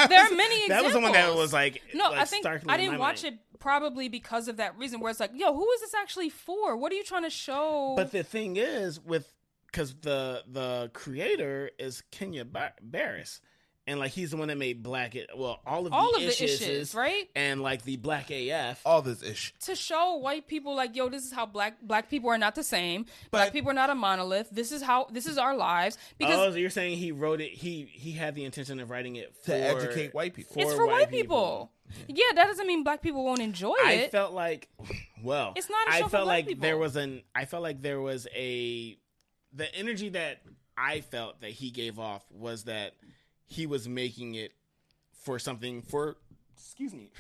there are many That was the one that was like No, like I think I didn't watch mind. it probably because of that reason where it's like, yo, who is this actually for? What are you trying to show? But the thing is, with because the the creator is Kenya Bar- Barris, and like he's the one that made Black. It well, all of all the of the issues, issues, right? and like the Black AF. all this ish. to show white people like yo this is how black black people are not the same black people are not a monolith this is how this is our lives because oh, so you're saying he wrote it? He he had the intention of writing it To for, educate white people. it's for white people. Yeah, that doesn't mean black people won't enjoy I it. I felt like, well, It's not a show I for felt black like people. there was an. I felt like there was a, the energy that I felt that he gave off was that he was making it for something for, excuse me,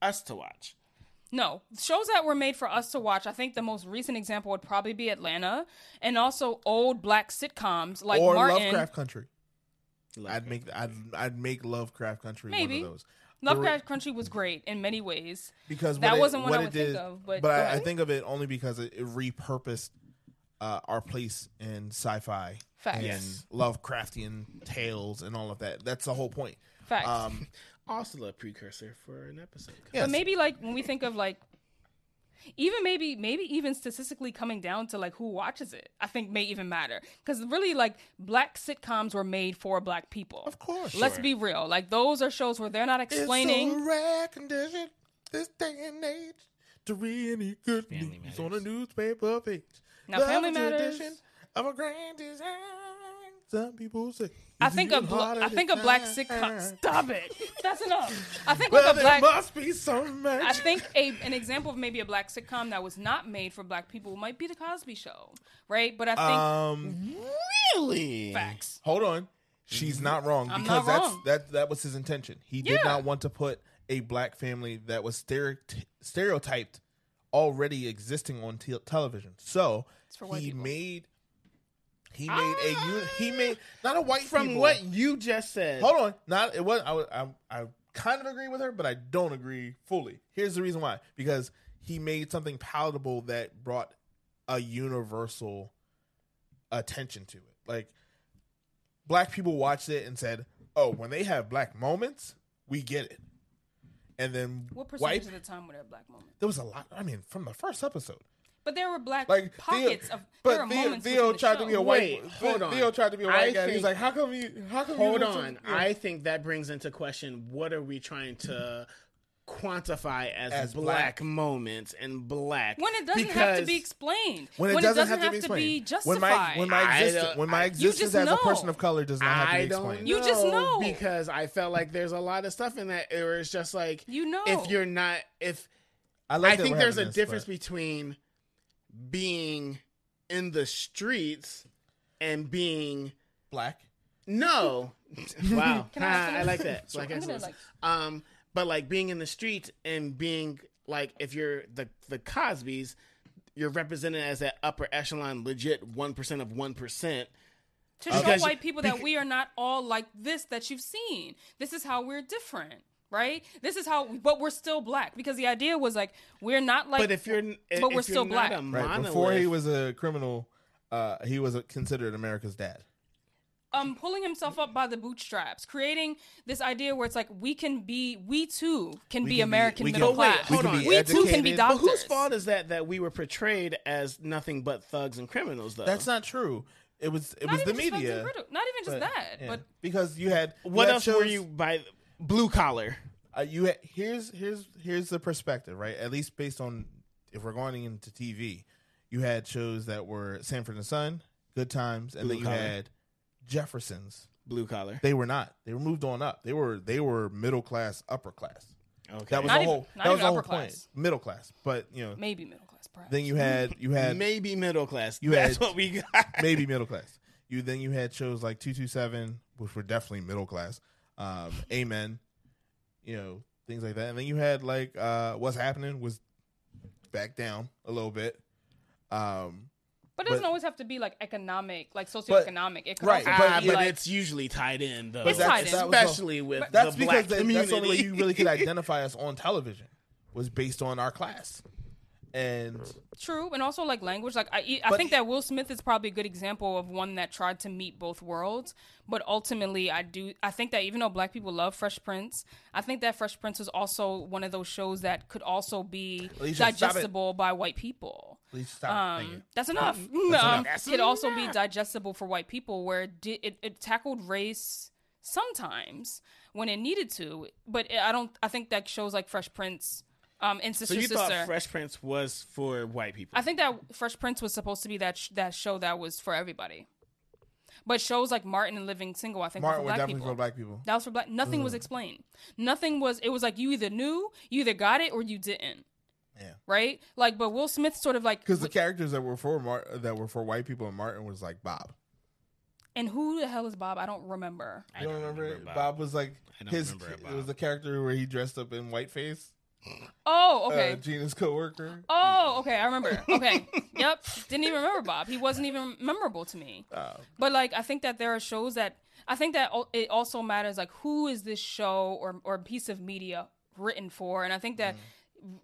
us to watch. no, shows that were made for us to watch. I think the most recent example would probably be Atlanta, and also old black sitcoms like or Martin. Lovecraft Country. Like, I'd make I'd I'd make Lovecraft Country Maybe. one of those. Lovecraft Country was great in many ways. because That it- wasn't one what I it would think did- of, but but I, I think of it only because it, it repurposed uh, our place in sci-fi Facts. and Yes. Lovecraftian tales and all of that. That's the whole point. Facts. Um, also a precursor for an episode. yes. But maybe like when we think of like even maybe maybe even statistically coming down to like who watches it, I think may even matter because really like black sitcoms were made for black people. Of course. Let's Sure. be real. Like those are shows where they're not explaining. It's a rare condition this day and age to read any good Family news on a newspaper page. Now, Love Family Matters- of a grand design. Some people say. I think a bl- I think a black sitcom. Stop it. That's enough. I think Well, like a there black. must be some magic. I think a an example of maybe a black sitcom that was not made for black people might be the Cosby Show, right? But I think um, Really? facts. hold on. She's not wrong I'm because not that's that that was his intention. He did Yeah. not want to put a black family that was stereoty- stereotyped already existing on te- television. So It's for white he people. made he made a he ah! made not a white From people. what you just said. Hold on, not it was I was- I, I kind of agree with her, but I don't agree fully. Here's the reason why: because he made something palatable that brought a universal attention to it. Like black people watched it and said, "Oh, when they have black moments, we get it." And then What percentage white, of the time were there black moments? there was a lot. I mean, from the first episode, But there were black like pockets Theo, of. but there Theo, moments Theo within the tried to be a white. Wait, hold on. Theo tried to be a white I guy. He's like, "How come you? How come Hold you on. Yeah. I think that brings into question what are we trying to quantify as, As black, black. moments and black When it doesn't have to be explained. when it doesn't, have, to be explained. justified. when my when my I existence when my I- You just existence as a person of color does not have to be don't explained. You just know. because I felt like there's a lot of stuff in that where it's just like You know. if you're not if I, like I think there's a this, difference but- between being in the streets and being black. no. wow, Can I- I, I- like that. Sure, Black I'm gonna, excellence. um, but like being in the streets and being like if you're the the Cosbys, you're represented as that upper echelon, legit one percent of one percent. to show Because- white people that we are not all like this that you've seen. This is how we're different, right? This is how, but we're still black because the idea was like we're not like. But if you're, n- if but we're you're still black. Right before he was a criminal, uh, he was a, considered America's dad. Um pulling himself up by the bootstraps, creating this idea where it's like we can be, we too can We be can be- American we can- middle But wait, class. hold We can on. be we too can be educated. But doctors. whose fault is that that we were portrayed as nothing but thugs and criminals? Though That's not true. It was it Not was the even just Thugs media. Not even just but- that, yeah. but because you had you what had else were you by blue collar? uh, you had, here's here's here's the perspective, right? At least based on if we're going into TV, you had shows that were Sanford and Son, Good Times, and Blue then you collar. had Jeffersons. Blue collar. They were not. They were moved on up. They were they were middle class, upper class. Okay. That was Not the even- whole. not that was even the whole upper point. class. Middle class, but you know, maybe middle class. Perhaps. then you had you had maybe middle class. You That's had- what we got. maybe middle class. You then you had shows like two two seven, which were definitely middle class. Um, Amen, you know things like that. And then you had like uh, what's happening was back down a little bit. Um, But it doesn't But- always have to be like economic, like socioeconomic. it could right, also Ah, be but like, it's usually tied in though. It's tied in. that was all- especially with that's the because black that- community. that's the only way you really could identify us on television was based on our class. And true, and also like language. Like I, I think that Will Smith is probably a good example of one that tried to meet both worlds. But ultimately, I do. I think that even though Black people love Fresh Prince, I think that Fresh Prince was also one of those shows that could also be Alicia, digestible by white people. Please stop. Um, that's enough. um, enough. That's could also be digestible for white people, where it, di- it, it tackled race sometimes when it needed to. But it, I don't. I think that shows like Fresh Prince um, and So Sister you Sister. thought Fresh Prince was for white people? I think that Fresh Prince was supposed to be that sh- that show that was for everybody. But shows like Martin and Living Single, I think, Martin were were for black definitely people. for black people. That was for black. Nothing was explained. Nothing was. It was like you either knew, you either got it, or you didn't. Yeah. Right. Like, but Will Smith sort of like Because the characters that were for Mar- that were for white people and Martin was like Bob. And who the hell is Bob? I don't remember. I You don't remember, it? Bob. Bob. was like I don't his. remember it, It was the character where he dressed up in whiteface. Oh, okay. Uh, Gina's coworker. Oh, okay. I remember. Okay. yep. Didn't even remember Bob. He wasn't even memorable to me. Uh, But like, I think that there are shows that I think that al- it also matters. Like, who is this show or or piece of media written for? And I think that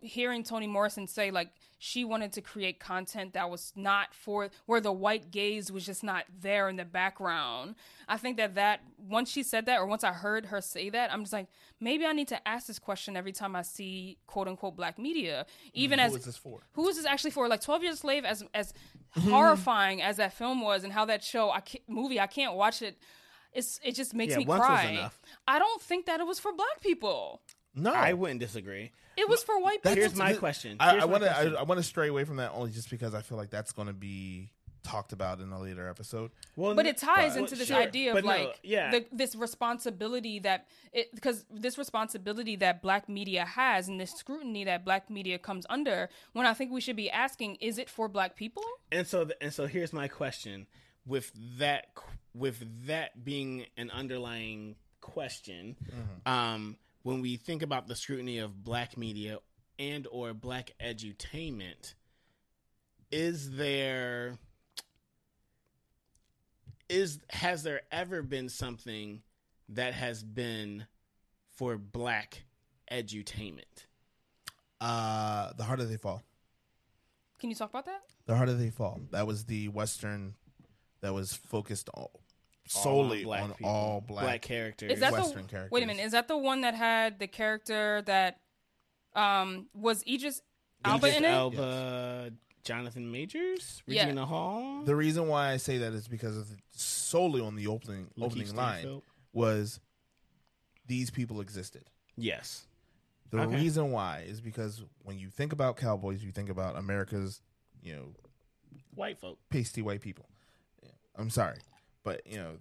hearing Toni Morrison say like she wanted to create content that was not for where the white gaze was just not there in the background. I think that that once she said that or once I heard her say that, I'm just like maybe I need to ask this question every time I see quote unquote black media, mm-hmm. even who as is this for? who is this actually for? Like Twelve Years a Slave, as as mm-hmm. horrifying as that film was, and how that show, I can't, movie, I can't watch it. It's it just makes Yeah, me cry. I don't think that it was for black people. No, I wouldn't disagree. It was for white people. Here's my question. I, Here's I my want to. I, I want to stray away from that only just because I feel like that's going to be talked about in a later episode. well, but it ties well, into this sure, idea of but no, like yeah, the, this responsibility that because this responsibility that black media has and this scrutiny that black media comes under when i think we should be asking is it for black people and so th- and so here's my question with that with that being an underlying question um when we think about the scrutiny of black media and or black edutainment is there is has there ever been something that has been for black edutainment Uh, the harder they fall. can you talk about that The harder they fall. That was the western that was focused all, solely All on people, all black. black characters is that Western the characters. wait a minute is that the one that had the character that um was Idris Elba Idris in it Elba, Jonathan Majors, Yeah. Regina Hall, The reason why I say that is because of the, solely on the opening Lakeith opening line Stanfield. was these people existed. Yes. The Okay. reason why is because when you think about cowboys, you think about America's, you know, White folk. pasty white people. I'm sorry, but you know,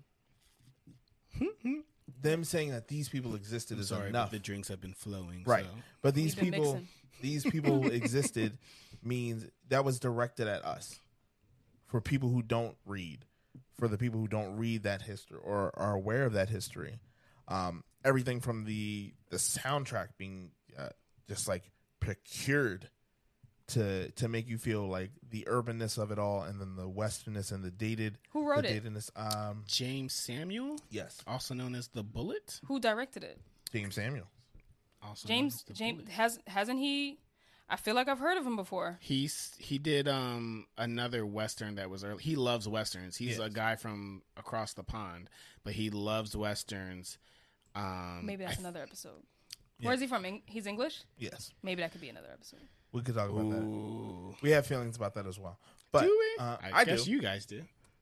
them saying that these people existed is Sorry, enough, but the drinks have been flowing. right? so- But these We've people, these people existed means that was directed at us for people who don't read, for the people who don't read that history or are aware of that history. Um, everything from the the soundtrack being uh, just like procured to to make you feel like the urbanness of it all, and then the westernness and the dated. Who wrote the it? datedness. Um, Jeymes Samuel, yes, also known as the Bullet. Who directed it? Jeymes Samuel. Also known James. as the James Bullet. has hasn't he? I feel like I've heard of him before. He's he did um another western that was early. He loves westerns. He's Yes. a guy from across the pond, but he loves westerns. Um, Maybe I that's th- another episode. Yeah. Where is he from? He's English. Yes, Maybe that could be another episode. We could talk about that. We have feelings about that as well. But do we? Uh, I, I, guess do. you guys do.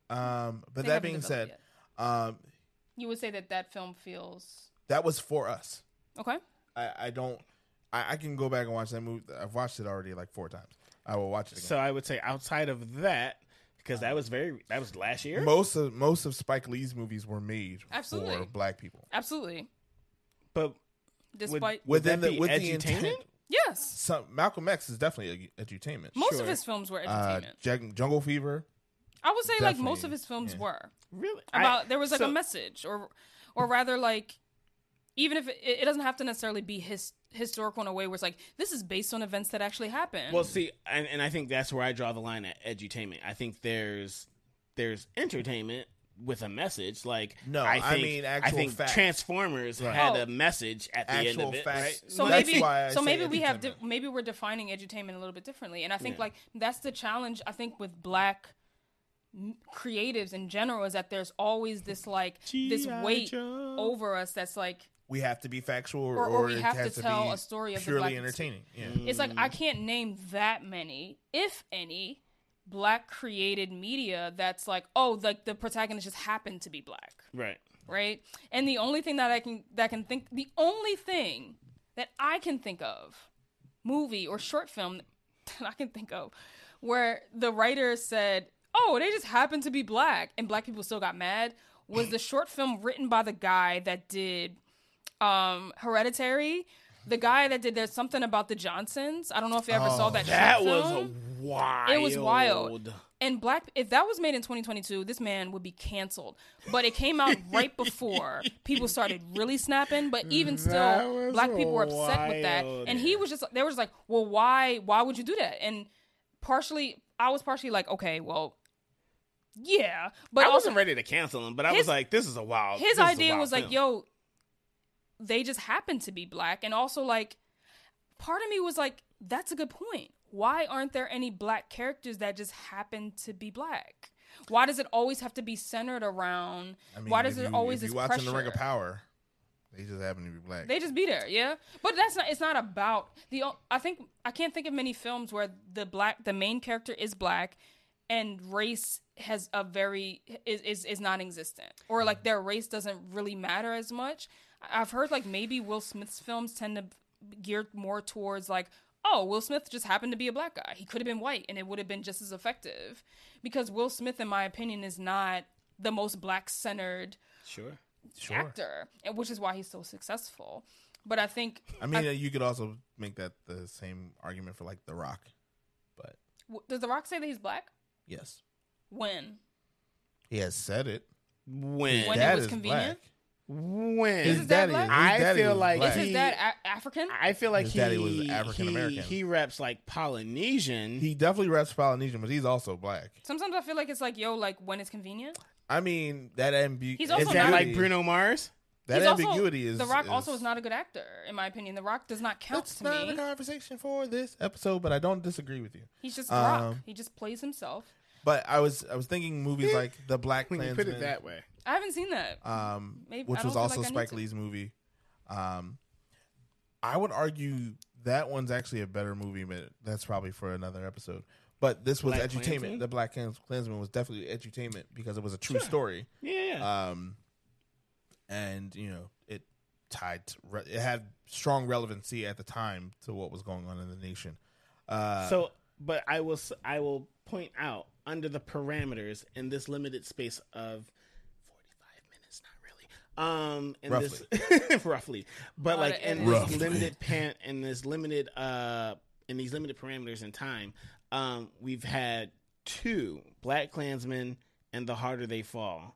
Um, but They that being said, um, you would say that that film feels that was for us. okay. I, I don't. I, I can go back and watch that movie. I've watched it already like four times. I will watch it again. So I would say outside of that, because that was very that was last year. most of most of Spike Lee's movies were made Absolutely. for black people. Absolutely. but Despite would Within that the be with the edutainment? intent, yes, some Malcolm X is definitely a, edutainment. most Sure. of his films were Uh, entertainment. Jungle Fever. I would say like most of his films yeah. were really about I- there was like so- a message or or rather like even if it, it doesn't have to necessarily be his historical in a way where it's like this is based on events that actually happened. Well, see, and, and I think that's where I draw the line at edutainment. I think there's there's entertainment with a message. Like No, I, I think, mean I think facts. Transformers Right. had Oh. a message at the end of it, facts. right? so That's maybe why I so maybe we have edutainment. di- maybe we're defining edutainment a little bit differently and i think Yeah. like that's the challenge i think with black creatives in general is that there's always this like this weight Joe. over us that's like We have to be factual, or, Or- or we it have to has tell be a story of the purely black- entertaining. Yeah. it's like mm. i can't name that many if any black created media that's like oh like the protagonist just happened to be black right. right? And the only thing that I can that can think the only thing that I can think of movie or short film that I can think of where the writer said, "Oh, they just happened to be black," and black people still got mad was the short film written by the guy that did um Hereditary. The guy that did there's something about the Johnsons. I don't know if you ever saw Oh, that. That short was film. wild. It was wild. And black, if that was made in 2022, this man would be canceled. But it came out right before people started really snapping. But even still, black people were upset with that. And he was just, they were just like, well, why, why would you do that? And partially, I was partially like, okay, well, yeah, but I also wasn't ready to cancel him, but I His- was like, "This is a wild." his this is a idea wild was like, yo, they just happen to be black. And also, like, part of me was like, that's a good point. Why aren't there any black characters that just happen to be black? Why does it always have to be centered around? I mean, why does if it you, always if you watching pressure? the Ring of Power, they just happen to be black. They just be there, yeah. But that's not. It's not about the. I think I can't think of many films where the black, the main character is black, and race has a very is is, is non-existent, or like their race doesn't really matter as much. I- I've heard like maybe Will Smith's films tend to gear more towards like. Oh, Will Smith just happened to be a black guy. He could have been white and it would have been just as effective. Because Will Smith, in my opinion, is not the most black centered "Sure." sure. actor, which is why he's so successful. But I think I mean, uh, you could also make that the same argument for like The Rock, but does The Rock say that he's black? yes, When? he has said it. When? When it was convenient? black. When? Is His his dad daddy, black? his I daddy feel like black. Is his He- dad a- African? I feel like His he daddy was African American. He, he reps like Polynesian. He definitely reps Polynesian, but he's also black. Sometimes I feel like it's like, yo, like when it's convenient. I mean, that ambi- He's also is that not- like Bruno Mars? That He's also- ambiguity is The Rock is, also is not a good actor, in my opinion. The Rock does not count That's to not me. a conversation for this episode, but I don't disagree with you. He's just The Rock. Um, He just plays himself. But I was I was thinking movies like The Black When you Klansman, put it that way. I haven't seen that. um, Maybe- which was also like I need Spike to. Lee's movie. Um, I would argue that one's actually a better movie, but that's probably for another episode. But this was Black edutainment. Klansman? The Black Klans- Klansman was definitely edutainment because it was a true story. Yeah. Um, and you know it tied. To re- it had strong relevancy at the time to what was going on in the nation. Uh, so, but I will s- I will point out under the parameters in this limited space of forty five minutes, not really. Um, in this roughly, but like in editing. this limited pan in this limited uh in these limited parameters in time, um, we've had two Black Klansmen and The Harder They Fall.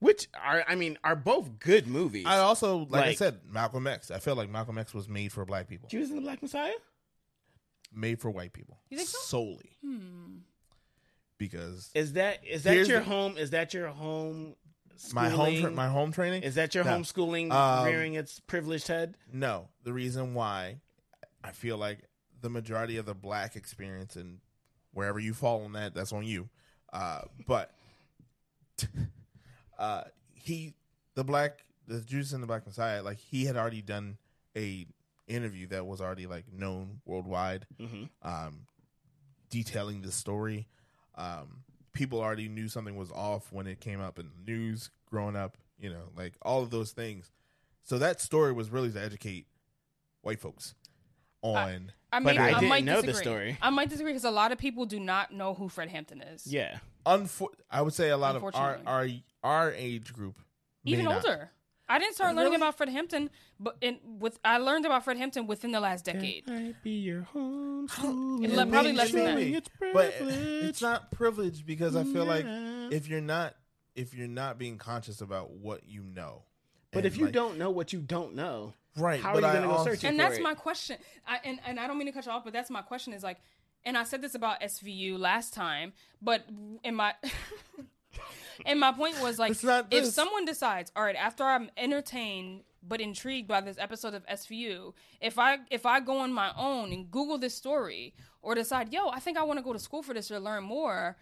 Which are, I mean, are both good movies. I also, like, I said, Malcolm X. I feel like Malcolm X was made for black people. Judas and the Black Messiah. made for white people. You think so? Solely Hmm. because Is that is that your the- home? Is that your home? My home tra- my home training. Is that your No. homeschooling Um, rearing its privileged head? No, the reason why I feel like the majority of the black experience and wherever you fall on that, that's on you. Uh, but uh, he, the black, the Judas and the Black Messiah, like he had already done a interview that was already like known worldwide, Mm-hmm. um, detailing the story. Um, people already knew something was off when it came up in the news growing up, you know, like all of those things. So that story was really to educate white folks on. I But mean, I I, didn't might know the disagree. story. I might disagree because a lot of people do not know who Fred Hampton is. Yeah. Unfor- I would say a lot of our our our age group, may even not. older. I didn't start learning Really? about Fred Hampton, but in with I learned about Fred Hampton within the last decade. might be your home. It le- probably less than that. Maybe. But it's not privileged because I feel like if you're not if you're not being conscious about what you know, But if you like- don't know what you don't know, right, how are you going to go searching and for that's it? my question. I, and and I don't mean to cut you off, but that's my question. Is like, and I said this about SVU last time, but in my and my point was like, if someone decides, all right, after I'm entertained but intrigued by this episode of SVU, if I if I go on my own and Google this story or decide, yo, I think I want to go to school for this or learn more.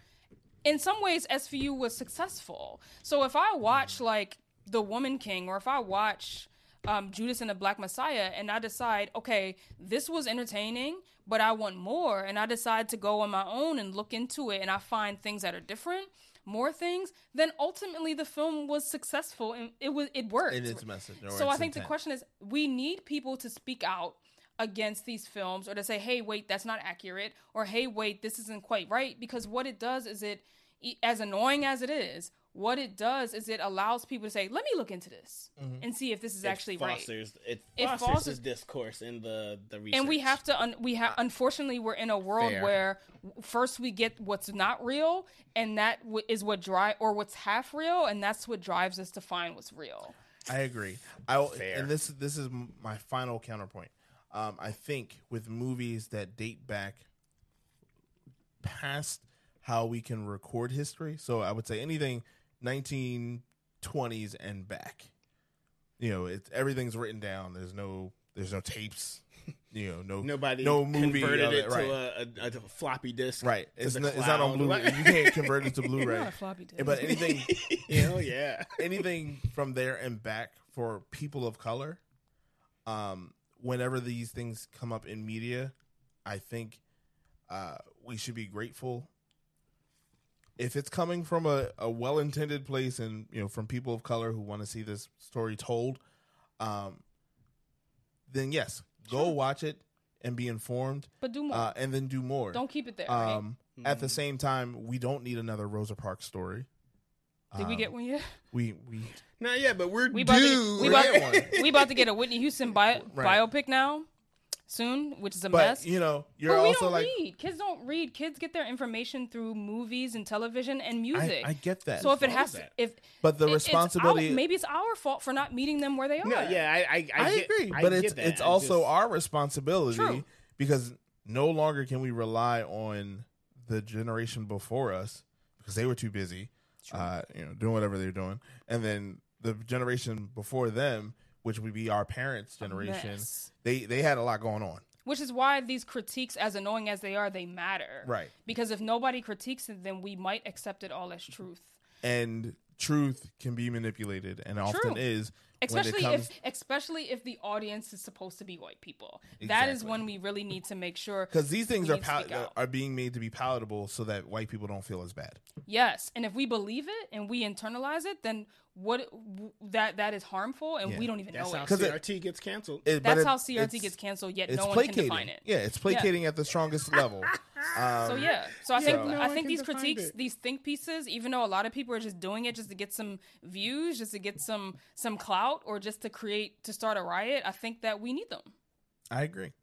In some ways, SVU was successful. So if I watch like The Woman King or if I watch um, Judas and the Black Messiah and I decide, okay, this was entertaining, but I want more, and I decide to go on my own and look into it and I find things that are different, more things, then ultimately the film was successful and it was it worked. in its message. So its I think the question is we need people to speak out against these films or to say, hey, wait, that's not accurate, or hey, wait, this isn't quite right. Because what it does is it, as annoying as it is, what it does is it allows people to say, let me look into this Mm-hmm. and see if this is It actually right. fosters, It It fosters, fosters- this discourse in the the research. And we have to, un- we have, unfortunately, we're in a world Fair. where first we get what's not real, and that w- is what drive, or what's half real, and that's what drives us to find what's real. I agree. I Fair. and this this is my final counterpoint. Um, I think with movies that date back past how we can record history, so I would say anything 1920s and back. You know, it's everything's written down. There's no there's no tapes. You know, no Nobody no movie converted of it, right. to a, a, a floppy disk. right. to It's not, it's not on cloud. Blu-ray. You can't convert it to Not Blu-ray. floppy disk. But anything Hell yeah. anything from there and back for people of color um whenever these things come up in media i think uh we should be grateful if it's coming from a, a well-intended place and you know from people of color who want to see this story told um then yes go watch it and be informed but do more. uh and then do more Don't keep it there. right? um at the same time we don't need another rosa parks story Did we Um, get one yet? we we Not yet, but we're We about, to due. get, we, We're about, we about to get a Whitney Houston bio, Right. biopic now, soon, which is a but mess. you know you're but we also don't like read. Kids don't read. Kids get their information through movies and television and music. I get that so if it has to, if but the it- it's responsibility our- maybe it's our fault for not meeting them where they are. No, yeah, I, I, I, I, get- agree but get it's that. it's also just- our responsibility True. because no longer can we rely on the generation before us because they were too busy uh you know doing whatever they're doing and then the generation before them which would be our parents generation they they had a lot going on Which is why these critiques, as annoying as they are, they matter. Right. Because if nobody critiques it, then we might accept it all as truth. and truth can be manipulated and often is Especially comes if, especially if the audience is supposed to be white people. That is when we really need to make sure. because these things are pal- are being made to be palatable so that white people don't feel as bad Yes, and if we believe it and we internalize it, then what w- that that is harmful, and Yeah. we don't even That's know how it. 'Cause it- CRT gets canceled. It- That's it- how CRT gets canceled, yet it's no one can placating. define it. Yeah, it's placating at the strongest level. Um, So yeah, so I think no I think these critiques, it. these think pieces, even though a lot of people are just doing it just to get some views, just to get some some clout, or just to create to start a riot, I think that we need them. I agree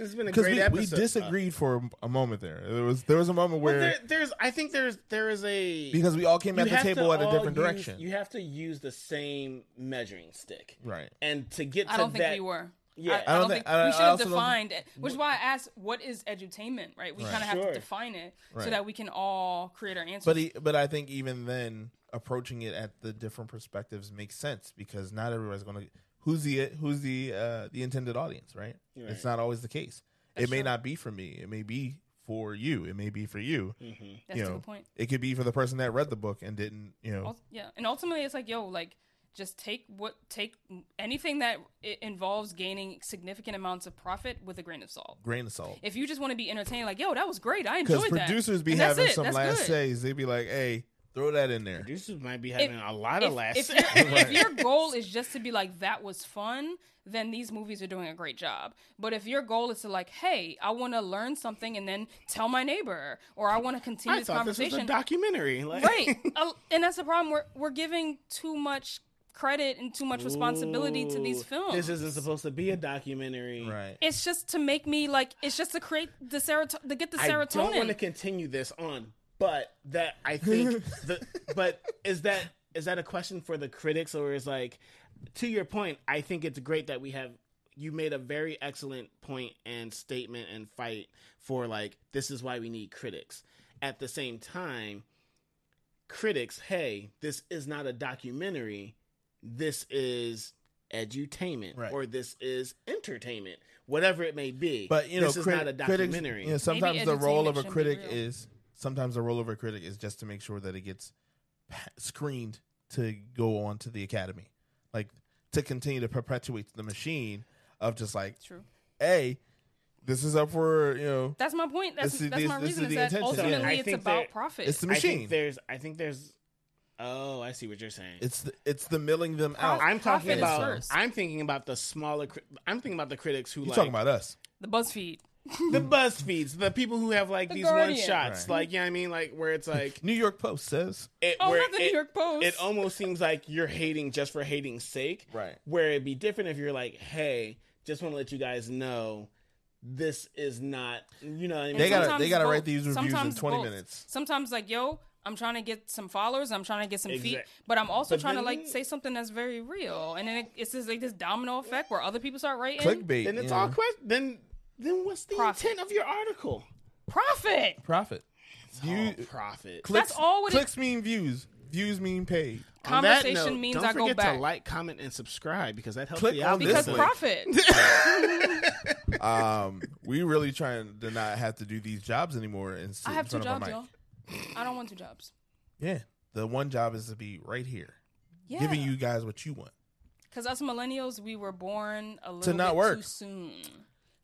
This has been a because great we, we disagreed for a moment there. There was there was a moment Well, where there, there's, I think there's, there is a because we all came at the table at a different use- direction. You have to use the same measuring stick, right. and to get to I don't think we were. Yeah. I, I I don't don't think- think, I- we should have defined it, which is why I asked, "What is edutainment?" Right? We Right. kind of have Sure. to define it Right. so that we can all create our answers. But he, but I think even then, approaching it at the different perspectives makes sense because not everybody's going to. Who's the who's the uh, the intended audience, right? Right. It's not always the case. That's it may true. not be for me. It may be for you. It may be for you. Mm-hmm. That's you a good point. It could be for the person that read the book and didn't, you know. Ul- yeah, and ultimately, it's like, yo, like, just take what take anything that i involves gaining significant amounts of profit with a grain of salt. grain of salt. If you just want to be entertained, like, yo, that was great, I enjoyed that. producers be And having it. some That's last good. says. They'd be like, "Hey, throw that in there." Producers might be having a lot if, of last. if, your, if your goal is just to be like that was fun then these movies are doing a great job but if your goal is to like hey i want to learn something and then tell my neighbor or i want to continue I this thought this was a conversation documentary. Like, right Uh, and that's the problem we're, we're giving too much credit and too much responsibility to these films This isn't supposed to be a documentary. Right. it's just to make me like it's just to create the serotonin to get the I don't want to continue this on, but that I think the but is that is that a question for the critics or is like to your point? I think it's great that we have you made a very excellent point and statement and fight for like this is why we need critics. At the same time, critics, hey, this is not a documentary. This is edutainment Right. or this is entertainment, whatever it may be. But you know, this is not a critics- documentary. you know, sometimes the role of a edutainment shouldn't critic real. is sometimes a rollover critic is just to make sure that it gets screened to go on to the academy, like to continue to perpetuate the machine of just like, true hey, this is up for you know, that's my point that's, This that's this- my this reason is is, that intention, yeah. ultimately I it's think about there- profit it's the I think machine. there's I think there's oh, I see what you're saying. It's the, it's the milling them out. I'm talking profit about first. I'm thinking about the smaller cri- I'm thinking about the critics who You like talking about us? the buzzfeed the BuzzFeeds, the people who have like The these Guardian. one shots, Right. like yeah, I mean like where it's like New York Post says it, Oh, where not the New York Post. It almost seems like you're hating just for hating's sake. Right. Where it'd be different if you're like, hey, just want to let you guys know this is not you know what I mean? They gotta- they gotta both. write these reviews in Sometimes 20 both. minutes. Sometimes like, yo, I'm trying to get some followers. I'm trying to get some feet, but I'm also But trying to like say something that's very real. And then it, it's just like this domino effect where other people start writing. clickbait. then it's you all know, question then then what's the Profit. intent of your article? Profit. profit. View, oh, profit. clicks, That's all what it- clicks mean views. Views mean paid. On that Conversation note, means don't I go forget back. to like, comment, and subscribe because that helps Click the on this because algorithm. link. profit. um, we really trying to not have to do these jobs anymore and sit I have in two front of a jobs, mic. y'all. I don't want two jobs. Yeah, the one job is to be right here, Yeah. giving you guys what you want. Because us millennials, we were born a little not bit work. too soon for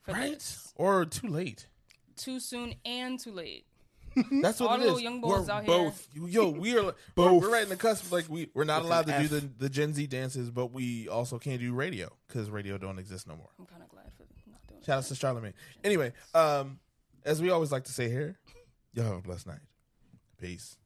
right? This. Or too late. Too soon and too late. That's what All it is. Young boys we're out both. Here. Yo, we are both. We're, right in the cusp. Like we, we're not allowed to F. do the, the Gen Z dances, but we also can't do radio because radio don't exist no more. I'm kind of glad for not doing. Shout out to Charlemagne. Anyway, um, as we always like to say here, y'all have a blessed night. Peace.